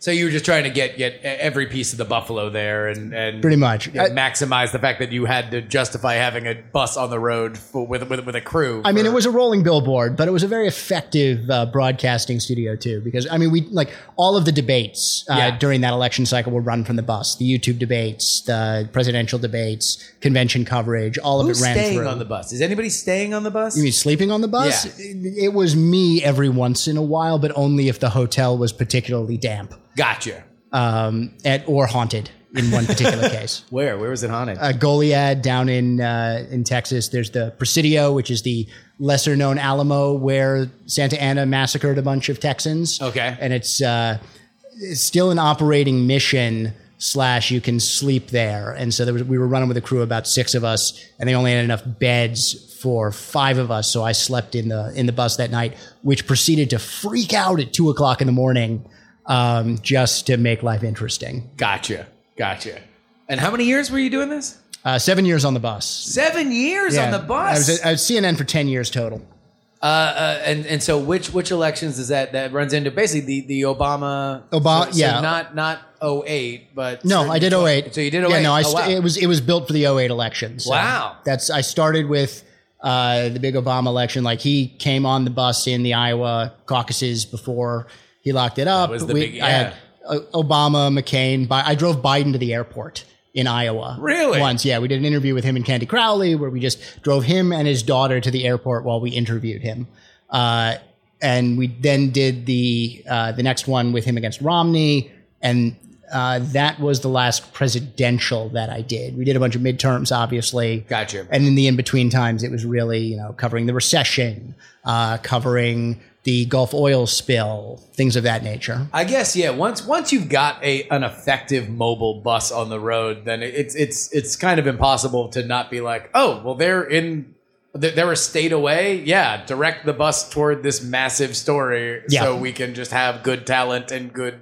So you were just trying to get get every piece of the buffalo there and and Pretty much. I- maximize the fact that you had to justify having a bus on the road for, with with with a crew. I mean, it was a rolling billboard, but it was a very effective uh, broadcasting studio too. Because I mean, we like all of the debates uh, Yeah. during that election cycle were run from the bus. The YouTube debates, the presidential debates, convention coverage, all of Who's it ran staying through. on the bus? Is anybody staying on the bus? You mean sleeping on the bus? Yeah. It, it was me every once in a while, but only if the hotel was particularly damp gotcha. um, at, or haunted in one particular [LAUGHS] case. Where where was it haunted? uh, Goliad down in uh, in Texas. There's the Presidio, which is the lesser known Alamo where Santa Anna massacred a bunch of Texans. Okay. and it's uh, it's still an operating mission. Slash, you can sleep there, and so there was, we were running with a crew about six of us, and they only had enough beds for five of us. So I slept in the in the bus that night, which proceeded to freak out at two o'clock in the morning, um, just to make life interesting. gotcha. Gotcha. And how many years were you doing this? Uh, seven years on the bus. Seven years on the bus. I was, at, I was CNN for 10 years total. Uh, uh, and and so which which elections is that that runs into basically the the Obama Obama- so- so yeah. not not 08 but No, I did 08. so you did 08 Yeah, no, I Oh, st- wow. it was it was built for the 08 election. So Wow. That's I started with uh, the big Obama election. Like he came on the bus in the Iowa caucuses before he locked it up. was the We- big- I had uh, Obama, McCain. I drove Biden to the airport in Iowa. Really? Once, yeah. We did an interview with him and Candy Crowley where we just drove him and his daughter to the airport while we interviewed him. Uh, and we then did the uh, the next one with him against Romney, and uh, that was the last presidential that I did. We did a bunch of midterms, obviously. Gotcha. And in the in between times, it was really you know covering the recession, uh, covering the Gulf oil spill, things of that nature. I guess yeah. Once once you've got a an effective mobile bus on the road, then it's it's it's kind of impossible to not be like, oh, well, they're in. They're a state away. Yeah, direct the bus toward this massive story, Yeah. so we can just have good talent and good,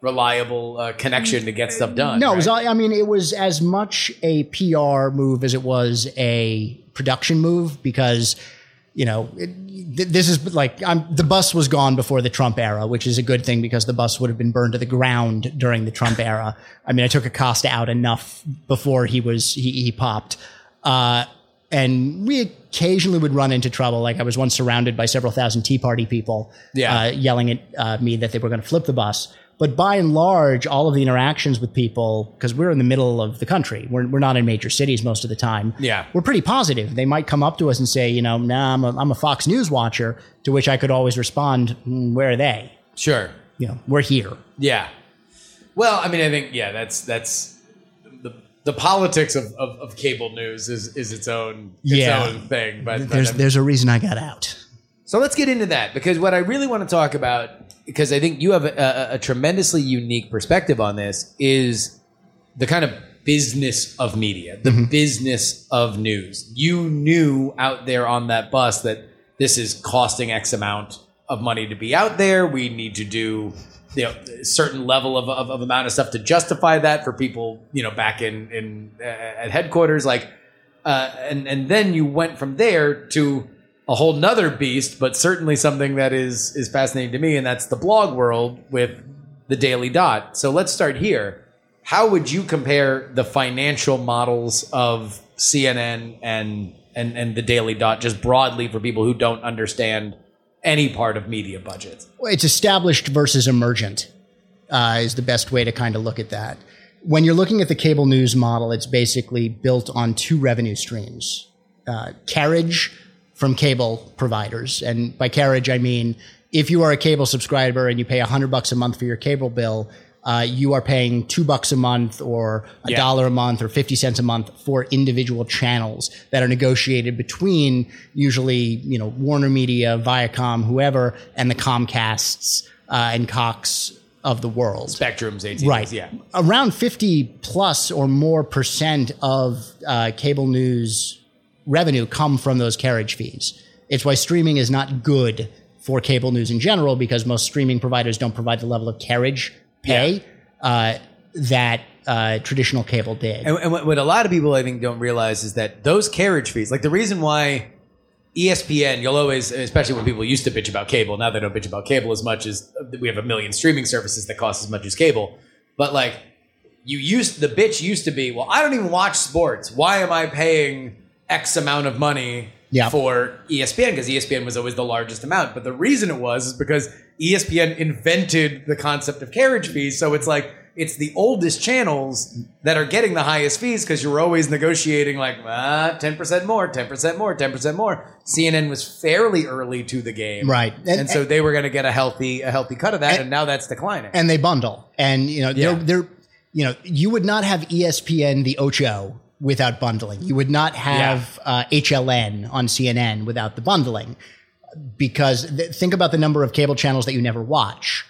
reliable uh, connection to get stuff done. No, it was. right? I mean, it was as much a PR move as it was a production move because, you know, it, this is like I'm, the bus was gone before the Trump era, which is a good thing because the bus would have been burned to the ground during the Trump era. I mean, I took Acosta out enough before he was he, he popped. Uh, and we occasionally would run into trouble. Like I was once surrounded by several thousand Tea Party people, Yeah. uh, yelling at uh, me that they were going to flip the bus. But by and large, all of the interactions with people, because we're in the middle of the country, we're, we're not in major cities most of the time. Yeah. We're pretty positive. They might come up to us and say, you know, nah, I'm a, I'm a Fox News watcher, to which I could always respond, "Mm, where are they? sure. You know, we're here. Yeah. Well, I mean, I think yeah, that's that's the the politics of, of, of cable news is is its own its Yeah. own thing. But, but There's, I'm- there's a reason I got out. So let's get into that because what I really want to talk about, because I think you have a, a, a tremendously unique perspective on this, is the kind of business of media, the business of news. You knew out there on that bus that this is costing X amount of money to be out there. We need to do you know a certain level of, of, of amount of stuff to justify that for people you know back in in uh, at headquarters like uh, and and then you went from there to a whole nother beast but certainly something that is is fascinating to me and that's the blog world with the daily dot. So let's start here. How would you compare the financial models of cnn and and and the daily dot just broadly for people who don't understand any part of media budgets? Well, It's established versus emergent uh, is the best way to kind of look at that. When you're looking at the cable news model, it's basically built on two revenue streams: uh, carriage from cable providers, and by carriage I mean if you are a cable subscriber and you pay hundred bucks a month for your cable bill. Uh, you are paying two bucks a month or a Yeah. dollar a month or 50 cents a month for individual channels that are negotiated between usually, you know, Warner Media, Viacom, whoever, and the Comcasts uh, and Cox of the world. spectrums AT&T Right. yeah Around 50 plus or more percent of uh, cable news revenue come from those carriage fees. It's why streaming is not good for cable news in general because most streaming providers don't provide the level of carriage pay uh, that uh, traditional cable did. And, and what, what a lot of people I think don't realize is that those carriage fees, like the reason why ESPN, you'll always, especially when people used to bitch about cable, now they don't bitch about cable as much as we have a million streaming services that cost as much as cable. But like, you used the bitch used to be, well, I don't even watch sports. Why am I paying X amount of money Yeah. for ESPN? Because ESPN was always the largest amount. But the reason it was is because ESPN invented the concept of carriage fees. So it's like it's the oldest channels that are getting the highest fees because you're always negotiating like ah, 10% more, 10% more, 10% more. CNN was fairly early to the game. Right. And, And- so they were going to get a healthy a healthy cut of that and, now that's declining. and they bundle. And you know, Yeah. they're they're you know, you would not have ESPN the Ocho without bundling. You would not have uh, HLN on CNN without the bundling. Because th- think about the number of cable channels that you never watch.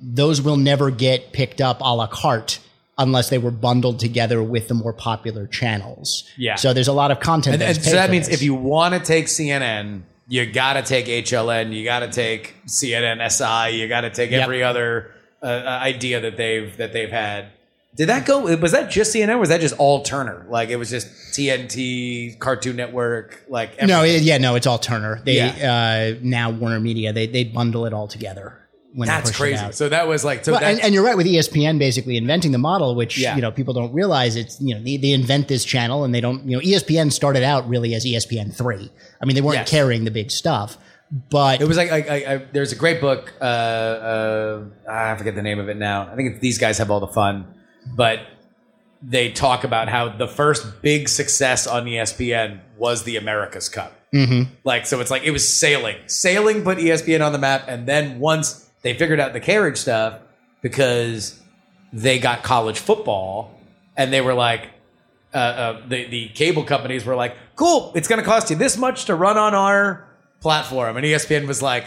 Those will never get picked up a la carte unless they were bundled together with the more popular channels. Yeah. So there's a lot of content. And, and so that means this. if you want to take CNN, you got to take HLN, you got to take CNN SI, you got to take Yep. every other uh, uh, idea that they've that they've had. Did that go? Was that just CNN? Or was that just all Turner? Like it was just TNT, Cartoon Network, like no, it, yeah, no, it's all Turner. They Yeah. uh, now Warner Media. They they bundle it all together. When that's crazy. So that was like so Well, and, and you're right with ESPN basically inventing the model, which Yeah. you know people don't realize. It's you know they, they invent this channel and they don't you know ESPN started out really as ESPN three. I mean they weren't Yes. carrying the big stuff, but It was like I, I, I, there's a great book. Uh, uh, I forget the name of it now. I think it's, these guys have all the fun, but they talk about how the first big success on ESPN was the America's Cup. Mm-hmm. Like so, it's like it was sailing. Sailing put ESPN on the map, and then once they figured out the carriage stuff, because they got college football, and they were like, uh, uh, the the cable companies were like, "Cool, it's going to cost you this much to run on our platform," and ESPN was like,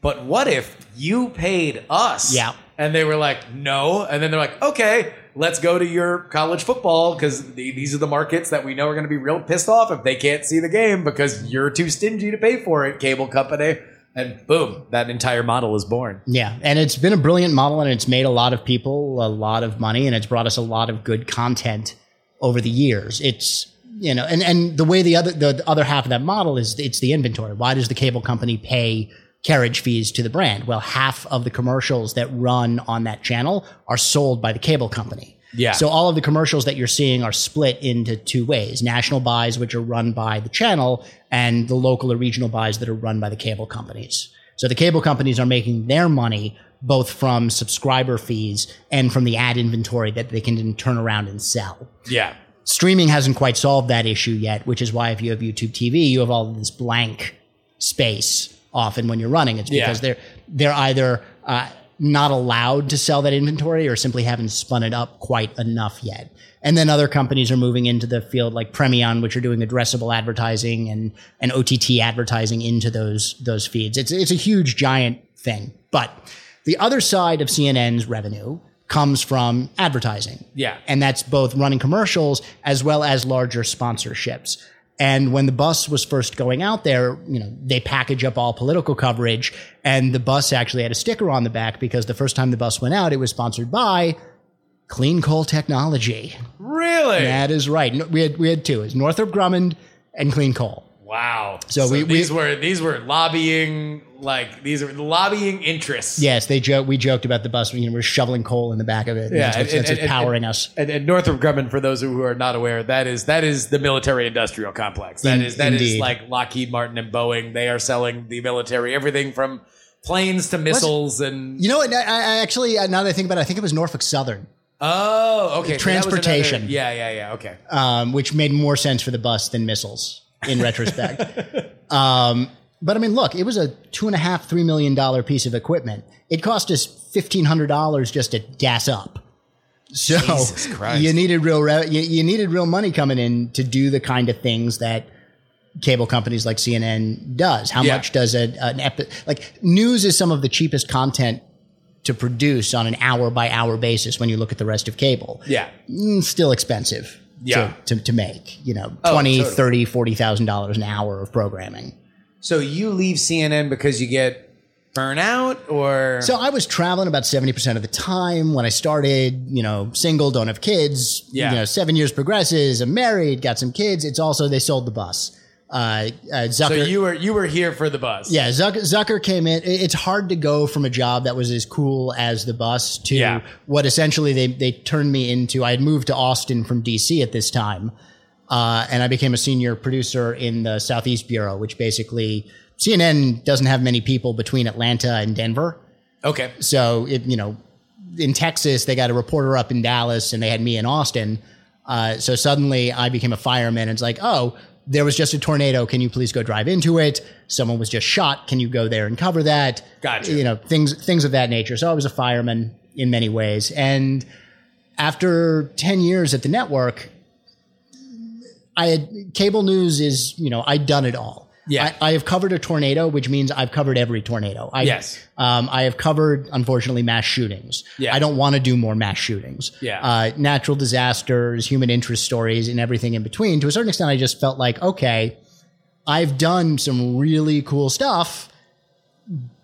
"But what if you paid us?" Yeah. and they were like, "No," and then they're like, "Okay, let's go to your college football because the, these are the markets that we know are going to be real pissed off if they can't see the game because you're too stingy to pay for it, cable company." And boom, that entire model is born. yeah, and it's been a brilliant model and it's made a lot of people a lot of money and it's brought us a lot of good content over the years. It's you know, and and the way the other the other half of that model is it's the inventory. Why does the cable company pay carriage fees to the brand? Well, half of the commercials that run on that channel are sold by the cable company. Yeah. So all of the commercials that you're seeing are split into two ways: national buys, which are run by the channel, and the local or regional buys that are run by the cable companies. So the cable companies are making their money both from subscriber fees and from the ad inventory that they can then turn around and sell Yeah. streaming hasn't quite solved that issue yet, which is why if you have YouTube TV, you have all of this blank space often when you're running. It's because Yeah. they're they're either uh, not allowed to sell that inventory or simply haven't spun it up quite enough yet. And then other companies are moving into the field like Premion, which are doing addressable advertising and, and OTT advertising into those, those feeds. It's, it's a huge giant thing. But the other side of CNN's revenue comes from advertising. Yeah. And that's both running commercials as well as larger sponsorships. And when the bus was first going out there, you know, they package up all political coverage and the bus actually had a sticker on the back because the first time the bus went out, it was sponsored by Clean Coal Technology. Really? That is right. We had, we had two. It's Northrop Grumman and Clean Coal. Wow. So we- we- these were these were lobbying like these are lobbying interests. Yes, they joke. We joked about the bus. You know, we're shoveling coal in the back of it. Yeah, what's- and- that's and- powering and- us. And, and Northrop Grumman, for those who are not aware, that is that is the military industrial complex. That In- is that is like Lockheed Martin and Boeing. They are selling the military everything from planes to missiles and You know what? I, I actually, uh, now that I think about it, I think it was Norfolk Southern. oh, okay, so another- Transportation. yeah, yeah, yeah. Okay, um, which made more sense for the bus than missiles in retrospect. um, but I mean, look, it was a two and a half, three million dollar piece of equipment. It cost us fifteen hundred dollars just to gas up. So you needed real, re- you, you needed real money coming in to do the kind of things that cable companies like CNN does. How Yeah. much does a, an epi- like news is some of the cheapest content to produce on an hour by hour basis when you look at the rest of cable yeah. mm, still expensive Yeah. to, to, to make, you know, Oh, 20, totally. 30, 40,000 dollars an hour of programming. So you leave CNN because you get burnout, or So I was traveling about 70% of the time when I started, you know, single, don't have kids, Yeah. you know, seven years progresses, I'm married, got some kids. It's also, they sold the bus. Uh, uh, Zucker. so you were you were here for the bus. Yeah, Zucker, Zucker came in. It's hard to go from a job that was as cool as the bus to Yeah. what essentially they, they turned me into. I had moved to Austin from DC at this time, uh, and I became a senior producer in the Southeast Bureau, which basically CNN doesn't have many people between Atlanta and Denver. Okay. So it, you know, in Texas, they got a reporter up in Dallas, and they had me in Austin. Uh, so suddenly, I became a fireman. And it's like, oh, there was just a tornado. Can you please go drive into it? Someone was just shot. Can you go there and cover that? Gotcha. You know, things things of that nature. So I was a fireman in many ways. And after ten years at the network, I had cable news is you know I'd done it all. Yeah. I, I have covered a tornado, which means I've covered every tornado. I, Yes. um, I have covered, unfortunately, mass shootings. Yeah. I don't want to do more mass shootings. Yeah. Uh, natural disasters, human interest stories, and everything in between. To a certain extent, I just felt like, okay, I've done some really cool stuff,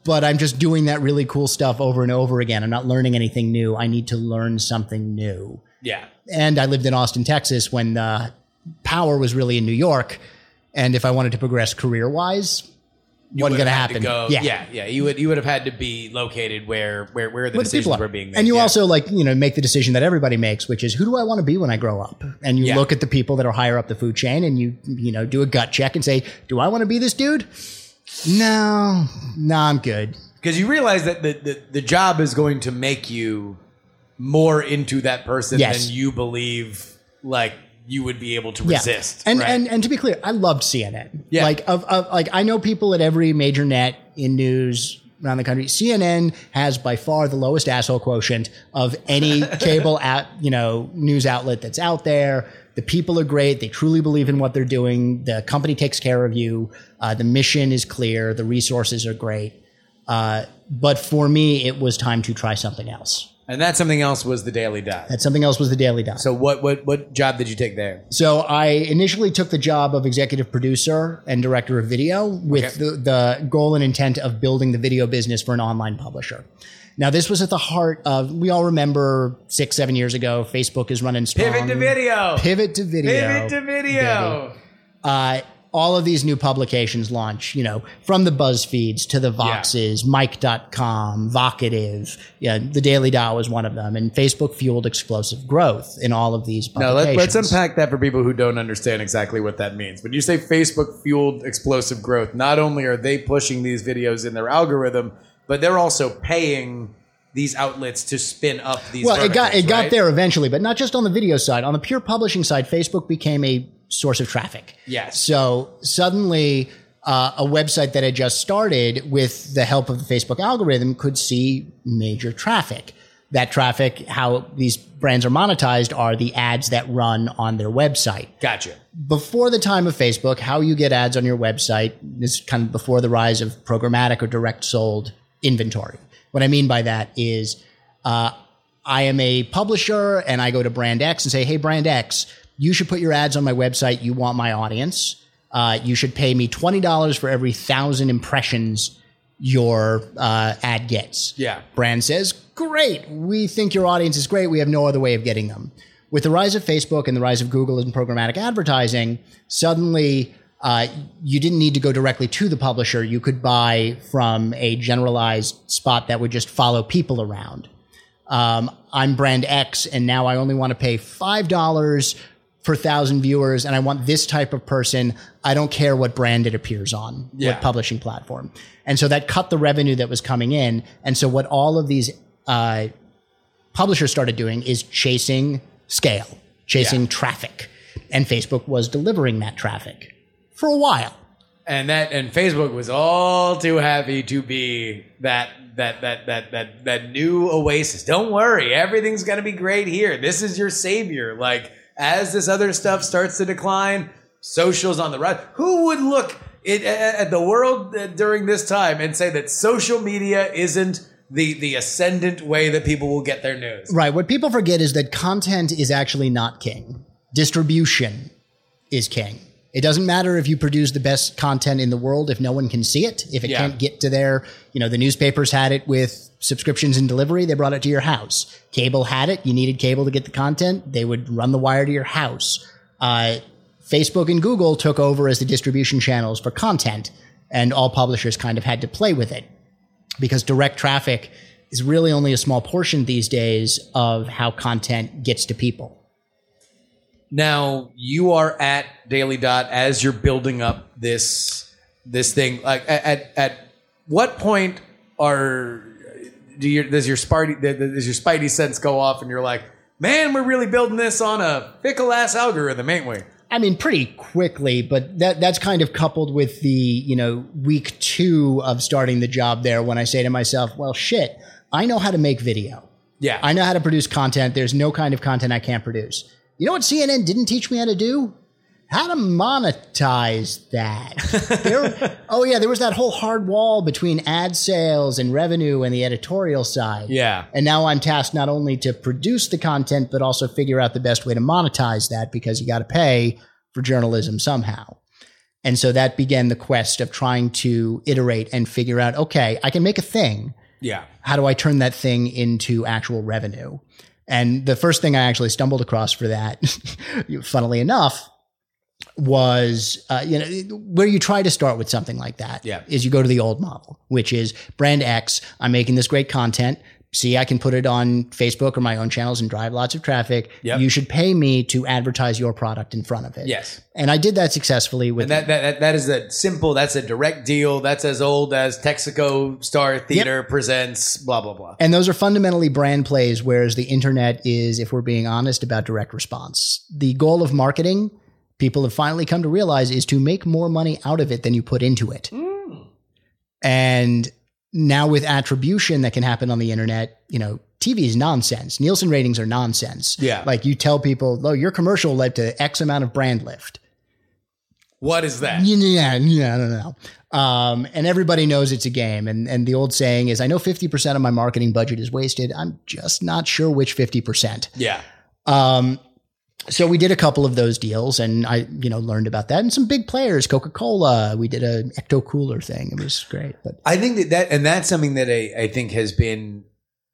but I'm just doing that really cool stuff over and over again. I'm not learning anything new. I need to learn something new. Yeah. And I lived in Austin, Texas when uh, power was really in New York. And if I wanted to progress career wise, wasn't going to happen. Go, yeah. yeah, You would you would have had to be located where where where the Where decisions people are. were being made. And you yeah. also like, you know, make the decision that everybody makes, which is who do I want to be when I grow up? And you Yeah. look at the people that are higher up the food chain and you, you know, do a gut check and say, do I want to be this dude? No, no, I'm good. because you realize that the, the the job is going to make you more into that person Yes. than you believe like you would be able to Yeah. resist. And, right? and and to be clear, I loved CNN. Yeah. Like of, of like I know people at every major net in news around the country. CNN has by far the lowest asshole quotient of any [LAUGHS] cable at you know news outlet that's out there. The people are great. They truly believe in what they're doing. The company takes care of you. Uh, the mission is clear. The resources are great. Uh, but for me, it was time to try something else. And that something else was the Daily Dot. That something else was the Daily Dot. So what what what job did you take there? So I initially took the job of executive producer and director of video with Okay. the, the goal and intent of building the video business for an online publisher. Now, this was at the heart of, we all remember six, seven years ago, Facebook is running strong. Pivot to video. Pivot to video. Pivot to video. Uh, all of these new publications launch, you know, from the BuzzFeeds to the Voxes, Mic.com, Vocativ. Yeah, the Daily Dot was one of them. And Facebook fueled explosive growth in all of these Now publications. let, let's unpack that for people who don't understand exactly what that means. When you say Facebook fueled explosive growth, not only are they pushing these videos in their algorithm, but they're also paying these outlets to spin up these. Well, it got it verticals, got there eventually, but not just on the video side. On the pure publishing side, Facebook became a source of traffic. Yes. So suddenly, uh, a website that had just started with the help of the Facebook algorithm could see major traffic. That traffic, how these brands are monetized, are the ads that run on their website Gotcha. before the time of Facebook, how you get ads on your website is kind of before the rise of programmatic or direct sold inventory. What I mean by that is, uh, I am a publisher and I go to brand X and say, Hey, brand X, you should put your ads on my website. You want my audience. Uh, you should pay me $20 for every thousand impressions your uh, ad gets. Yeah. Brand says, Great. We think your audience is great. We have no other way of getting them. With the rise of Facebook and the rise of Google and programmatic advertising, suddenly uh, you didn't need to go directly to the publisher. You could buy from a generalized spot that would just follow people around. Um, I'm brand X, and now I only want to pay $5 per thousand viewers, and I want this type of person. I don't care what brand it appears on, Yeah. what publishing platform. And so that cut the revenue that was coming in. And so what all of these uh, publishers started doing is chasing scale, chasing Yeah. traffic. And Facebook was delivering that traffic for a while. and that and Facebook was all too happy to be that that that that that that new oasis. Don't worry, everything's gonna be great here. This is your savior. Like as this other stuff starts to decline, socials on the rise. Who would look at the world during this time and say that social media isn't the the ascendant way that people will get their news? Right. What people forget is that content is actually not king. Distribution is king. It doesn't matter if you produce the best content in the world if no one can see it, if it Yeah. can't get to their, you know, the newspapers had it with subscriptions and delivery, they brought it to your house. Cable had it, you needed cable to get the content, they would run the wire to your house. Uh, Facebook and Google took over as the distribution channels for content, and all publishers kind of had to play with it because direct traffic is really only a small portion these days of how content gets to people. Now you are at Daily Dot as you're building up this this thing. Like at at, at what point are do your does your Spidey does your Spidey sense go off and you're like, man, we're really building this on a fickle ass algorithm, ain't we? I mean, pretty quickly, but that that's kind of coupled with the you know week two of starting the job there. When I say to myself, "Well, shit, I know how to make video. Yeah, I know how to produce content. There's no kind of content I can't produce." You know what CNN didn't teach me how to do? How to monetize that. [LAUGHS] There- oh yeah, there was that whole hard wall between ad sales and revenue and the editorial side. Yeah. And now I'm tasked not only to produce the content, but also figure out the best way to monetize that because you got to pay for journalism somehow. And so that began the quest of trying to iterate and figure out, okay, I can make a thing. yeah. How do I turn that thing into actual revenue? And the first thing I actually stumbled across for that, [LAUGHS] funnily enough, was uh, you know where you try to start with something like that Yeah. is you go to the old model, which is brand X. I'm making this great content. See, I can put it on Facebook or my own channels and drive lots of traffic. Yep. You should pay me to advertise your product in front of it. Yes. And I did that successfully with And that, that, that, that is a simple, that's a direct deal. That's as old as Texaco Star Theater presents blah, blah, blah. And those are fundamentally brand plays, whereas the internet is, if we're being honest, about direct response. The goal of marketing, people have finally come to realize, is to make more money out of it than you put into it. Mm. And now with attribution that can happen on the internet, you know, TV is nonsense. Nielsen ratings are nonsense. Yeah. Like you tell people, oh, your commercial led to X amount of brand lift. What is that? Yeah, yeah, I don't know. Um, and everybody knows it's a game. And and the old saying is, I know fifty percent of my marketing budget is wasted. I'm just not sure which fifty percent. Yeah. Um, so we did a couple of those deals, and I you know learned about that. And some big players, Coca Cola. We did a ecto cooler thing. It was great. But I think that, that and that's something that I, I think has been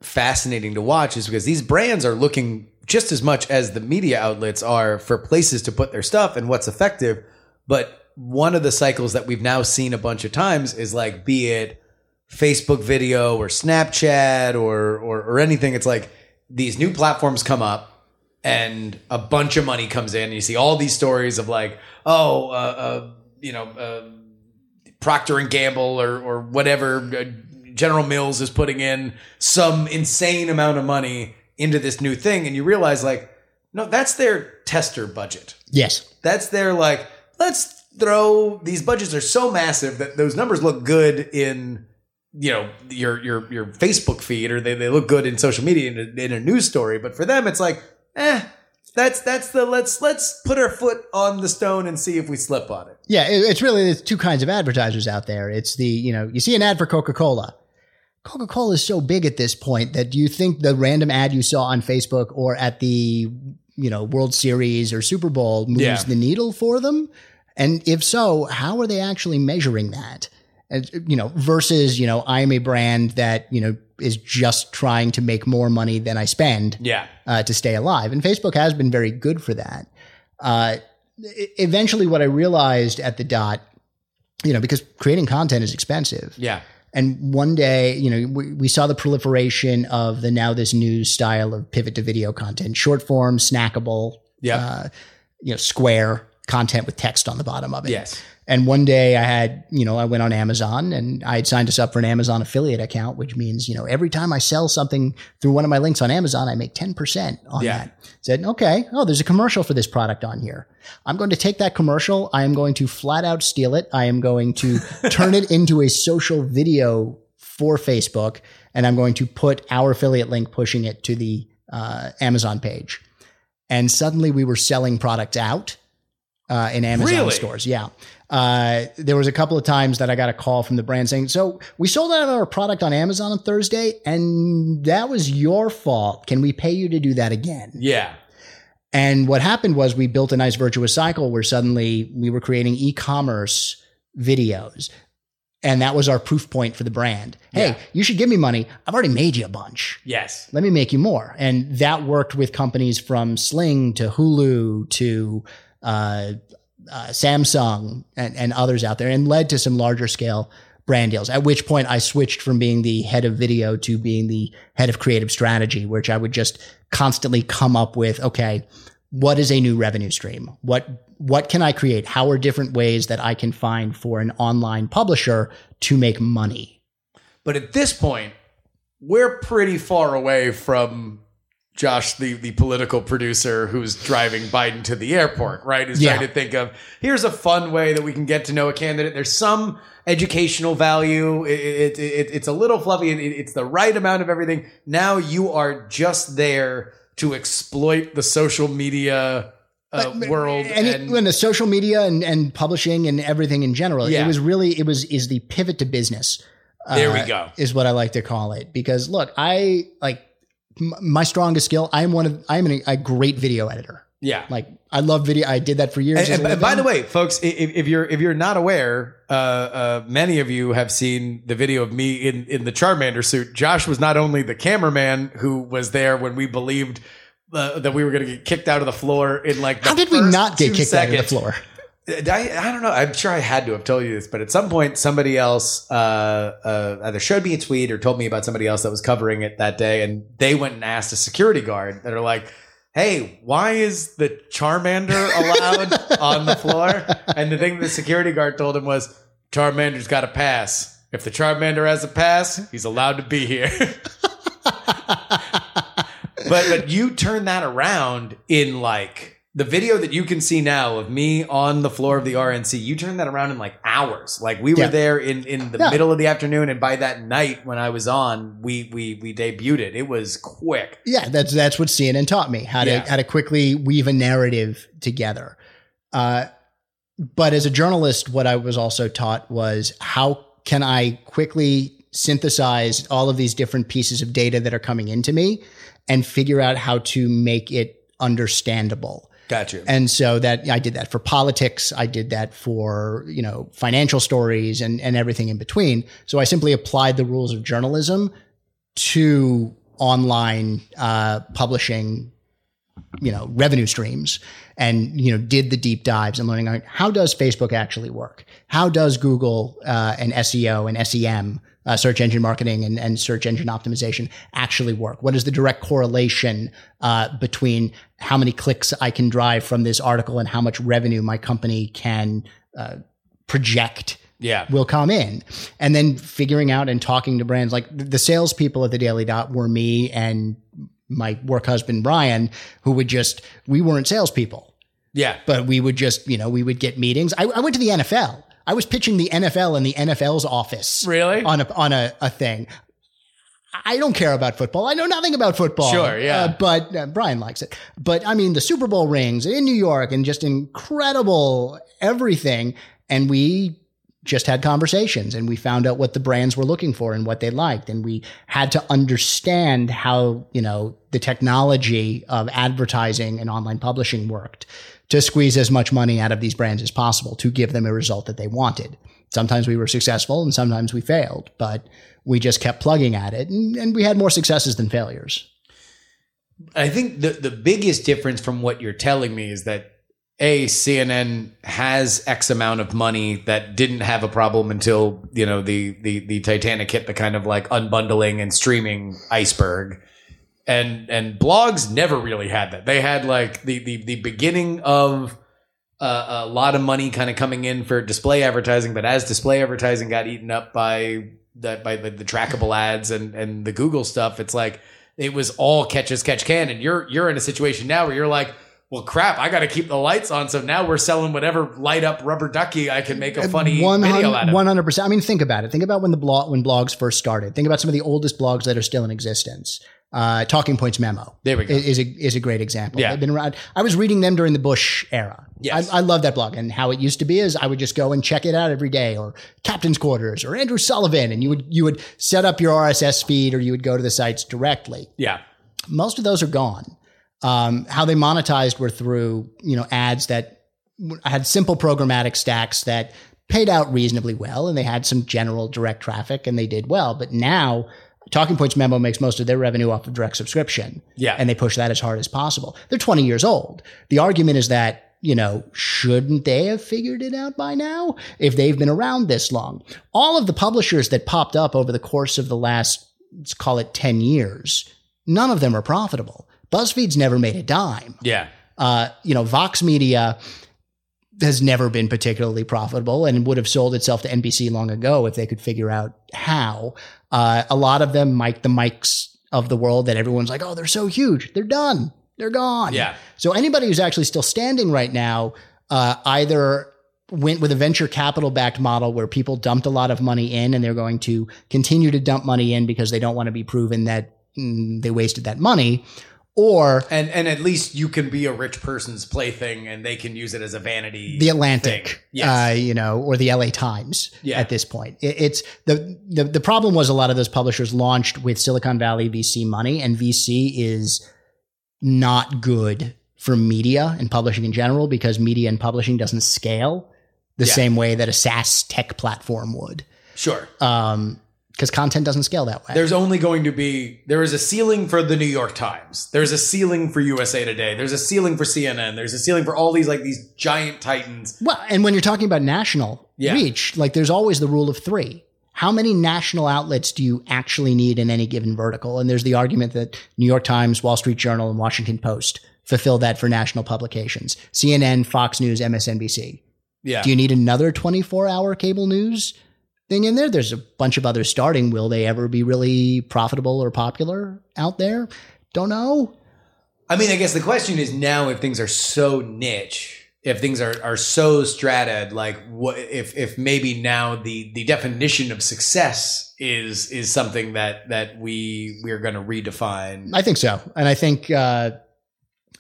fascinating to watch is because these brands are looking just as much as the media outlets are for places to put their stuff and what's effective. But one of the cycles that we've now seen a bunch of times is like, be it Facebook video or Snapchat or, or, or anything. It's like these new platforms come up and a bunch of money comes in and you see all these stories of like, oh, uh, uh, you know, uh, Procter and Gamble or or whatever uh, General Mills is putting in some insane amount of money into this new thing, and you realize like, no, that's their tester budget. yes, That's their like, let's throw these budgets are so massive that those numbers look good in you know your your your Facebook feed or they, they look good in social media in a, in a news story. But for them, it's like, eh, that's that's the let's let's put our foot on the stone and see if we slip on it. Yeah, it, it's really there's two kinds of advertisers out there. It's the you know you see an ad for Coca Cola. Coca Cola is so big at this point that do you think the random ad you saw on Facebook or at the you know World Series or Super Bowl moves Yeah. the needle for them? And if so, how are they actually measuring that? And, you know, versus you know I'm a brand that you know is just trying to make more money than I spend Yeah, uh, to stay alive. And Facebook has been very good for that. Uh, eventually, what I realized at the dot, you know, because creating content is expensive. yeah, And one day, you know, we, we saw the proliferation of the now this new style of pivot to video content, short form, snackable, yeah, uh, you know, square content with text on the bottom of it. yes, And one day I had, you know, I went on Amazon and I had signed us up for an Amazon affiliate account, which means, you know, every time I sell something through one of my links on Amazon, I make 10% on Yeah. that. Said, okay, oh, there's a commercial for this product on here. I'm going to take that commercial. I am going to flat out steal it. I am going to [LAUGHS] turn it into a social video for Facebook and I'm going to put our affiliate link pushing it to the uh, Amazon page. And suddenly we were selling products out uh, in Amazon Really? stores. Yeah. Uh, there was a couple of times that I got a call from the brand saying, "So we sold out our product on Amazon on Thursday, and that was your fault. Can we pay you to do that again?" yeah, And what happened was we built a nice virtuous cycle where suddenly we were creating e-commerce videos. And that was our proof point for the brand. Hey, Yeah. you should give me money. I've already made you a bunch yes, let me make you more. And that worked with companies from Sling to Hulu to uh, uh, Samsung and, and others out there and led to some larger scale brand deals. At which point I switched from being the head of video to being the head of creative strategy, which I would just constantly come up with, okay, what is a new revenue stream? What what can I create? How are different ways that I can find for an online publisher to make money? But at this point, we're pretty far away from Josh, the, the political producer who's driving Biden to the airport, right? Who's Yeah. trying to think of here's a fun way that we can get to know a candidate. There's some educational value. It, it, it, it's a little fluffy. and It, it's the right amount of everything. Now you are just there to exploit the social media uh, world. and, it- and the social media and, and publishing and everything in general, Yeah. it was really it was is the pivot to business. there we uh, go. Is what I like to call it because look, I like my strongest skill. I'm one of I'm an, a great video editor. Yeah. Like I love video. I did that for years. And, and- by the way, folks, if, if you're if you're not aware, uh, uh, many of you have seen the video of me in in the Charmander suit. Josh was not only the cameraman who was there when we believed uh, that we were going to get kicked out of the floor in like the how did we not get kicked out of the floor? I, I don't know. I'm sure I had to have told you this, but at some point, somebody else uh, uh, either showed me a tweet or told me about somebody else that was covering it that day, and they went and asked a security guard that are like, "Hey, why is the Charmander allowed [LAUGHS] on the floor?" And the thing the security guard told him was, "Charmander's got a pass. If the Charmander has a pass, he's allowed to be here." [LAUGHS] but but you turn that around in like the video that you can see now of me on the floor of the RNC. You turned that around in like hours. Like we were Yeah. there in in the Yeah. middle of the afternoon, and by that night when I was on, we we we debuted it. It was quick. Yeah, that's that's what CNN taught me how to Yeah. how to quickly weave a narrative together. Uh, but as a journalist, what I was also taught was how can I quickly synthesize all of these different pieces of data that are coming into me and figure out how to make it understandable. Gotcha. And so that I did that for politics. I did that for, you know, financial stories and, and everything in between. So I simply applied the rules of journalism to online uh, publishing, you know, revenue streams and, you know, did the deep dives and learning how does Facebook actually work? How does Google uh, and SEO and SEM, uh, search engine marketing and, and search engine optimization actually work? What is the direct correlation uh, between how many clicks I can drive from this article and how much revenue my company can uh, project yeah. will come in. And then figuring out and talking to brands like the salespeople at the Daily Dot were me and my work husband, Brian, who would just, we weren't salespeople. Yeah. but we would just, you know, we would get meetings. I, I went to the NFL. I was pitching the NFL in the NFL's office. Really? On a, on a, a thing. I don't care about football. I know nothing about football. Sure, yeah. Uh, but uh, Brian likes it. But I mean, the Super Bowl rings in New York and just incredible everything. And we just had conversations and we found out what the brands were looking for and what they liked. And we had to understand how, you know, the technology of advertising and online publishing worked to squeeze as much money out of these brands as possible to give them a result that they wanted. Sometimes we were successful and sometimes we failed, but we just kept plugging at it and, and we had more successes than failures. I think the the biggest difference from what you're telling me is that a CNN has X amount of money that didn't have a problem until you know the the the Titanic hit the kind of like unbundling and streaming iceberg, and and blogs never really had that. They had like the the the beginning of. Uh, a lot of money kind of coming in for display advertising, but as display advertising got eaten up by that by the, the trackable ads and and the Google stuff, it's like it was all catch as catch can. And you're you're in a situation now where you're like, well, crap, I got to keep the lights on. So now we're selling whatever light up rubber ducky I can make a funny video out of. One hundred percent. I mean, think about it. Think about when the blog when blogs first started. Think about some of the oldest blogs that are still in existence. Uh, Talking Points Memo. There we go. Is a is a great example. Yeah. They've been around. I was reading them during the Bush era. Yes. I, I love that blog. And how it used to be is I would just go and check it out every day, or Captain's Quarters, or Andrew Sullivan, and you would you would set up your RSS feed, or you would go to the sites directly Yeah. most of those are gone. Um, how they monetized were through you know ads that had simple programmatic stacks that paid out reasonably well, and they had some general direct traffic, and they did well. But now, Talking Points Memo makes most of their revenue off of direct subscription, Yeah. and they push that as hard as possible. They're twenty years old. The argument is that. You know, shouldn't they have figured it out by now if they've been around this long? All of the publishers that popped up over the course of the last, let's call it 10 years, none of them are profitable. BuzzFeed's never made a dime. Yeah. Uh, you know, Vox Media has never been particularly profitable and would have sold itself to NBC long ago if they could figure out how. Uh, a lot of them, Mic, the Mics of the world that everyone's like, oh, they're so huge. They're done. They're gone. Yeah. So anybody who's actually still standing right now, uh, either went with a venture capital backed model where people dumped a lot of money in and they're going to continue to dump money in because they don't want to be proven that mm, they wasted that money, or And and at least you can be a rich person's plaything and they can use it as a vanity. the Atlantic, thing. Yes. uh, you know, or the LA Times Yeah. at this point. It, it's the, the the problem was a lot of those publishers launched with Silicon Valley VC money, and VC is not good for media and publishing in general because media and publishing doesn't scale the Yeah. same way that a SaaS tech platform would. sure. Um, because content doesn't scale that way. There's only going to be there is a ceiling for the New York Times. There's a ceiling for USA Today. There's a ceiling for CNN. There's a ceiling for all these like these giant titans. Well, and when you're talking about national Yeah. reach, like there's always the rule of three. How many national outlets do you actually need in any given vertical? And there's the argument that New York Times, Wall Street Journal, and Washington Post fulfill that for national publications. CNN, Fox News, MSNBC. Yeah. Do you need another 24 hour cable news thing in there? There's a bunch of others starting. Will they ever be really profitable or popular out there? Don't know. I mean, I guess the question is now if things are so niche, if things are, are so strated, like what if if maybe now the the definition of success is is something that that we we're going to redefine. I think so. And I think uh,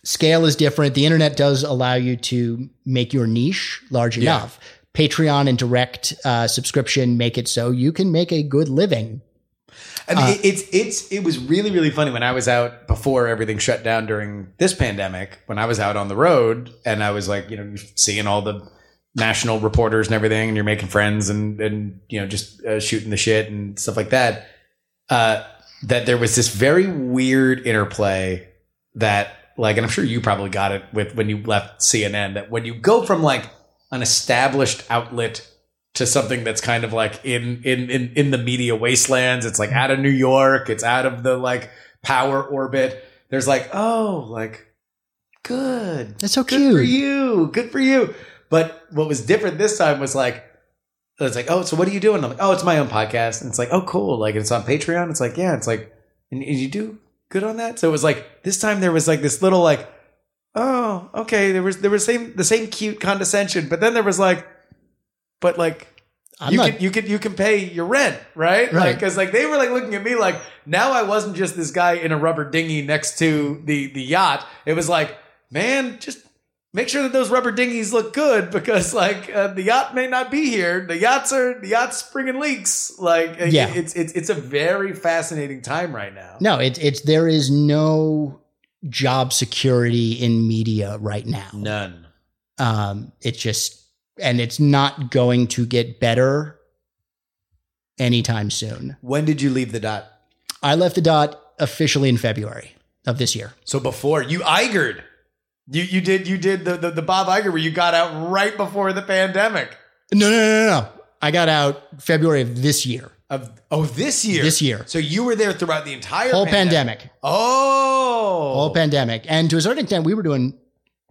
scale is different. The internet does allow you to make your niche large Yeah. enough. Patreon and direct uh, subscription make it so you can make a good living. I mean, it- it's it's it was really really funny when I was out before everything shut down during this pandemic. When I was out on the road and I was like, you know, seeing all the national reporters and everything, and you're making friends and and you know just uh, shooting the shit and stuff like that. Uh, that there was this very weird interplay that like, and I'm sure you probably got it with when you left CNN. That when you go from like an established outlet to something that's kind of like in in in in the media wastelands. It's like out of New York. It's out of the like power orbit. There's like oh like good. That's so Good for you. Good for you. But what was different this time was like it's like oh so what are you doing? I'm like oh it's my own podcast. And it's like oh cool like it's on Patreon. It's like yeah it's like and, and you do good on that. So it was like this time there was like this little like oh, okay. There was there was same the same cute condescension, but then there was like, but like. I'm you not- can you can you can pay your rent, right? Right. Because like they were like looking at me like now I wasn't just this guy in a rubber dinghy next to the the yacht. It was like, man, just make sure that those rubber dinghies look good because like uh, the yacht may not be here. The yachts are the yachts springing leaks. Like Yeah. it's it's it's a very fascinating time right now. No, it's it's there is no job security in media right now. None. Um, it's just, and it's not going to get better anytime soon. When did you leave the dot? I left the dot officially in February of this year. So before you Igered. You you did you did the, the the Bob Iger where you got out right before the pandemic No, no, no, no, no. I got out February of this year, of oh this year This year. So you were there throughout the entire whole pandemic, Oh, whole pandemic, and to a certain extent, we were doing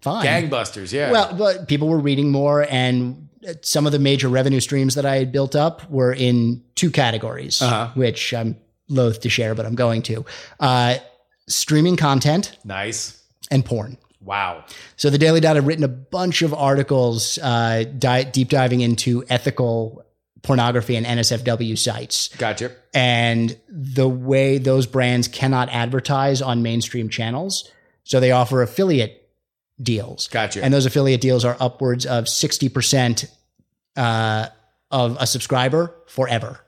fine. gangbusters. Yeah. Well, but people were reading more, and some of the major revenue streams that I had built up were in two categories, Uh-huh. which I'm loath to share, but I'm going to: uh, streaming content nice. and porn. Wow. So the Daily Dot had written a bunch of articles, uh, di- deep diving into ethical pornography and NSFW sites Gotcha. and the way those brands cannot advertise on mainstream channels. So they offer affiliate deals. Gotcha. And those affiliate deals are upwards of 60% uh, of a subscriber forever.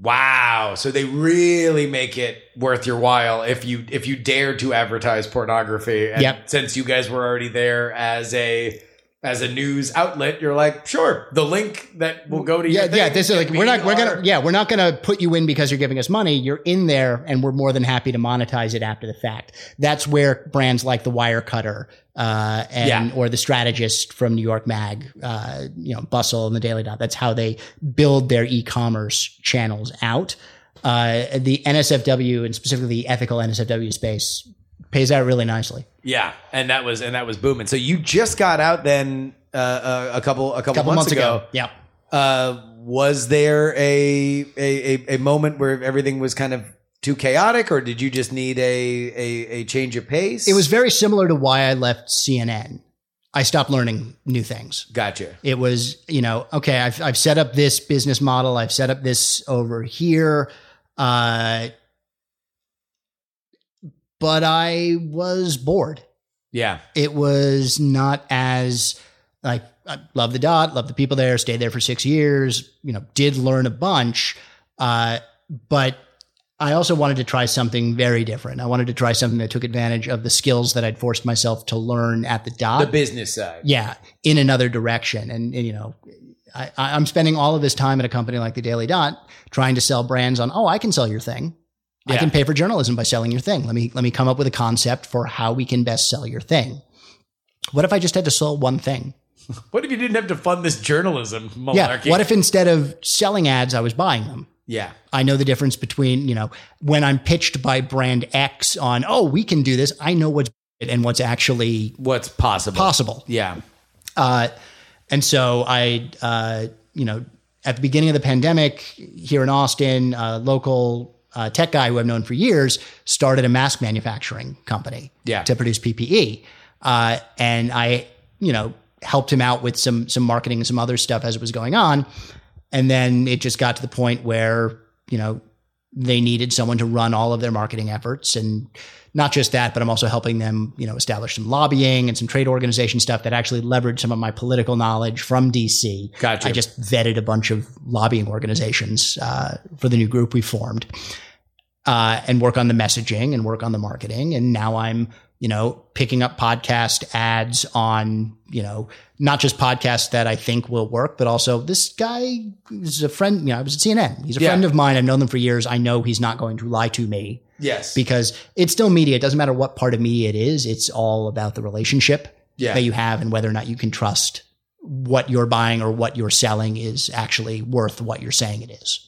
Wow. So they really make it worth your while if you if you dare to advertise pornography. And Yep. since you guys were already there as a as a news outlet, you're like, sure, the link that will go to Yeah, yeah. This is like we're not we're gonna yeah we're not gonna put you in because you're giving us money. You're in there, and we're more than happy to monetize it after the fact. That's where brands like the Wirecutter uh, and Yeah. or the Strategist from New York Mag, uh, you know, Bustle and the Daily Dot. That's how they build their e-commerce channels out. Uh, the NSFW and specifically the ethical NSFW space pays out really nicely. Yeah, and that was and that was booming. So you just got out then uh, uh, a couple a couple, couple months, months ago. ago, yeah. Uh, was there a, a a a moment where everything was kind of too chaotic, or did you just need a a, a change of pace? It was very similar to why I left CNN. I stopped learning new things. gotcha. It was, you know, okay, I've, I've set up this business model. I've set up this over here. Uh, but I was bored. Yeah, It was not as like, I love the dot, love the people there, stayed there for six years, you know, did learn a bunch. Uh, but I also wanted to try something very different. I wanted to try something that took advantage of the skills that I'd forced myself to learn at the dot the business side. yeah, in another direction. And, and, you know, I, I- I'm spending all of this time at a company like the Daily Dot trying to sell brands on, oh, I can sell your thing. I can pay for journalism by selling your thing. Let me let me come up with a concept for how we can best sell your thing. What if I just had to sell one thing? [LAUGHS] What if you didn't have to fund this journalism Yeah. What if instead of selling ads, I was buying them? Yeah, I know the difference between, you know, when I'm pitched by brand X on, oh, we can do this. I know what's [LAUGHS] and what's actually what's possible? possible. Yeah, Uh, and so I, uh, you know, at the beginning of the pandemic here in Austin, a local uh, tech guy who I've known for years started a mask manufacturing company Yeah. to produce PPE. Uh, and I, you know, helped him out with some some marketing and some other stuff as it was going on. And then it just got to the point where, you know, they needed someone to run all of their marketing efforts and not just that, but I'm also helping them, you know, establish some lobbying and some trade organization stuff that actually leveraged some of my political knowledge from DC. Gotcha. I just vetted a bunch of lobbying organizations uh, for the new group we formed, uh, and work on the messaging and work on the marketing. And now I'm, you know, picking up podcast ads on, you know, not just podcasts that I think will work, but also this guy is a friend. You know, I was at CNN. He's a Yeah. friend of mine. I've known them for years. I know he's not going to lie to me yes, because it's still media. It doesn't matter what part of media it is. It's all about the relationship Yeah. that you have and whether or not you can trust what you're buying or what you're selling is actually worth what you're saying it is.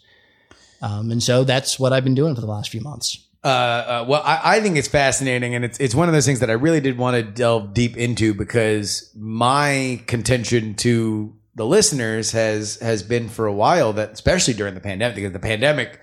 Um, and so that's what I've been doing for the last few months. Uh, uh, well, I, I think it's fascinating, and it's it's one of those things that I really did want to delve deep into because my contention to the listeners has has been for a while that, especially during the pandemic, because the pandemic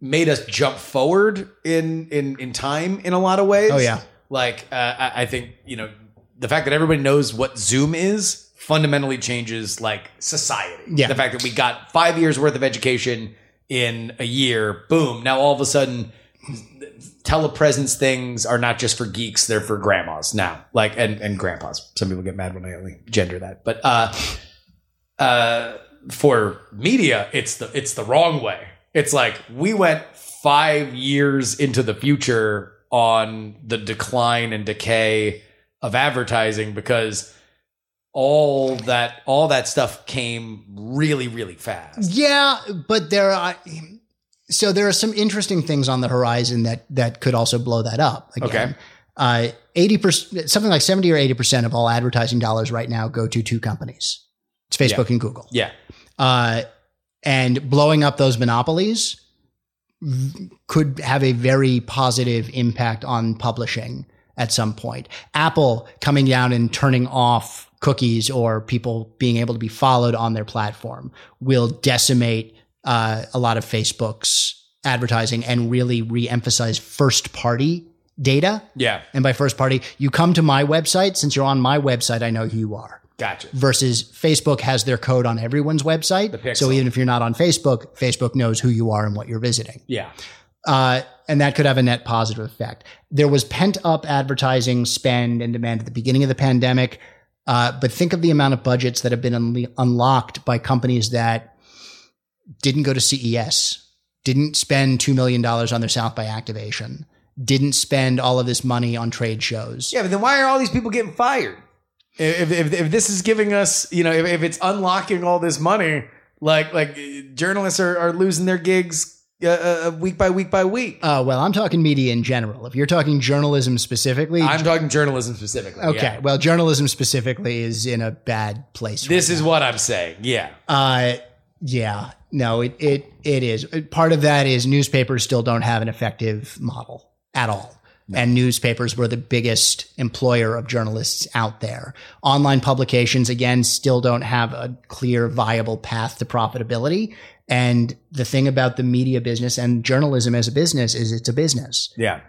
made us jump forward in in in time in a lot of ways. Oh, yeah. like uh, I, I think you know the fact that everybody knows what Zoom is fundamentally changes like society. Yeah. The fact that we got five years worth of education in a year, boom. Now all of a sudden, telepresence things are not just for geeks; they're for grandmas now, like and and grandpas. Some people get mad when I only gender that, but uh, uh, for media, it's the it's the wrong way. It's like we went five years into the future on the decline and decay of advertising because all that all that stuff came really really fast. Yeah, but there are so there are some interesting things on the horizon that that could also blow that up. Again. Okay. Uh, 80%, something like 70 or 80% of all advertising dollars right now go to two companies. It's Facebook and Google. Yeah. Uh, and blowing up those monopolies could have a very positive impact on publishing at some point. Apple coming down and turning off cookies or people being able to be followed on their platform will decimate uh, a lot of Facebook's advertising and really re-emphasize first party data. Yeah. And by first party, you come to my website. Since you're on my website, I know who you are Gotcha. versus Facebook has their code on everyone's website. So even if you're not on Facebook, Facebook knows who you are and what you're visiting. Yeah. Uh, and that could have a net positive effect. There was pent up advertising spend and demand at the beginning of the pandemic. Uh, but think of the amount of budgets that have been unle- unlocked by companies that didn't go to CES, didn't spend $2 million on their South by activation, didn't spend all of this money on trade shows. Yeah, but then why are all these people getting fired? If, if, if this is giving us, you know, if, if it's unlocking all this money, like like journalists are, are losing their gigs uh, uh, week by week by week. Uh, well, I'm talking media in general. If you're talking journalism specifically, I'm talking journalism specifically. okay. yeah. Well, journalism specifically is in a bad place. This is what I'm saying. Yeah. Uh, yeah, no, it, it, it is. Part of that is newspapers still don't have an effective model at all. And newspapers were the biggest employer of journalists out there. Online publications, again, still don't have a clear, viable path to profitability. And the thing about the media business and journalism as a business is it's a business. Yeah.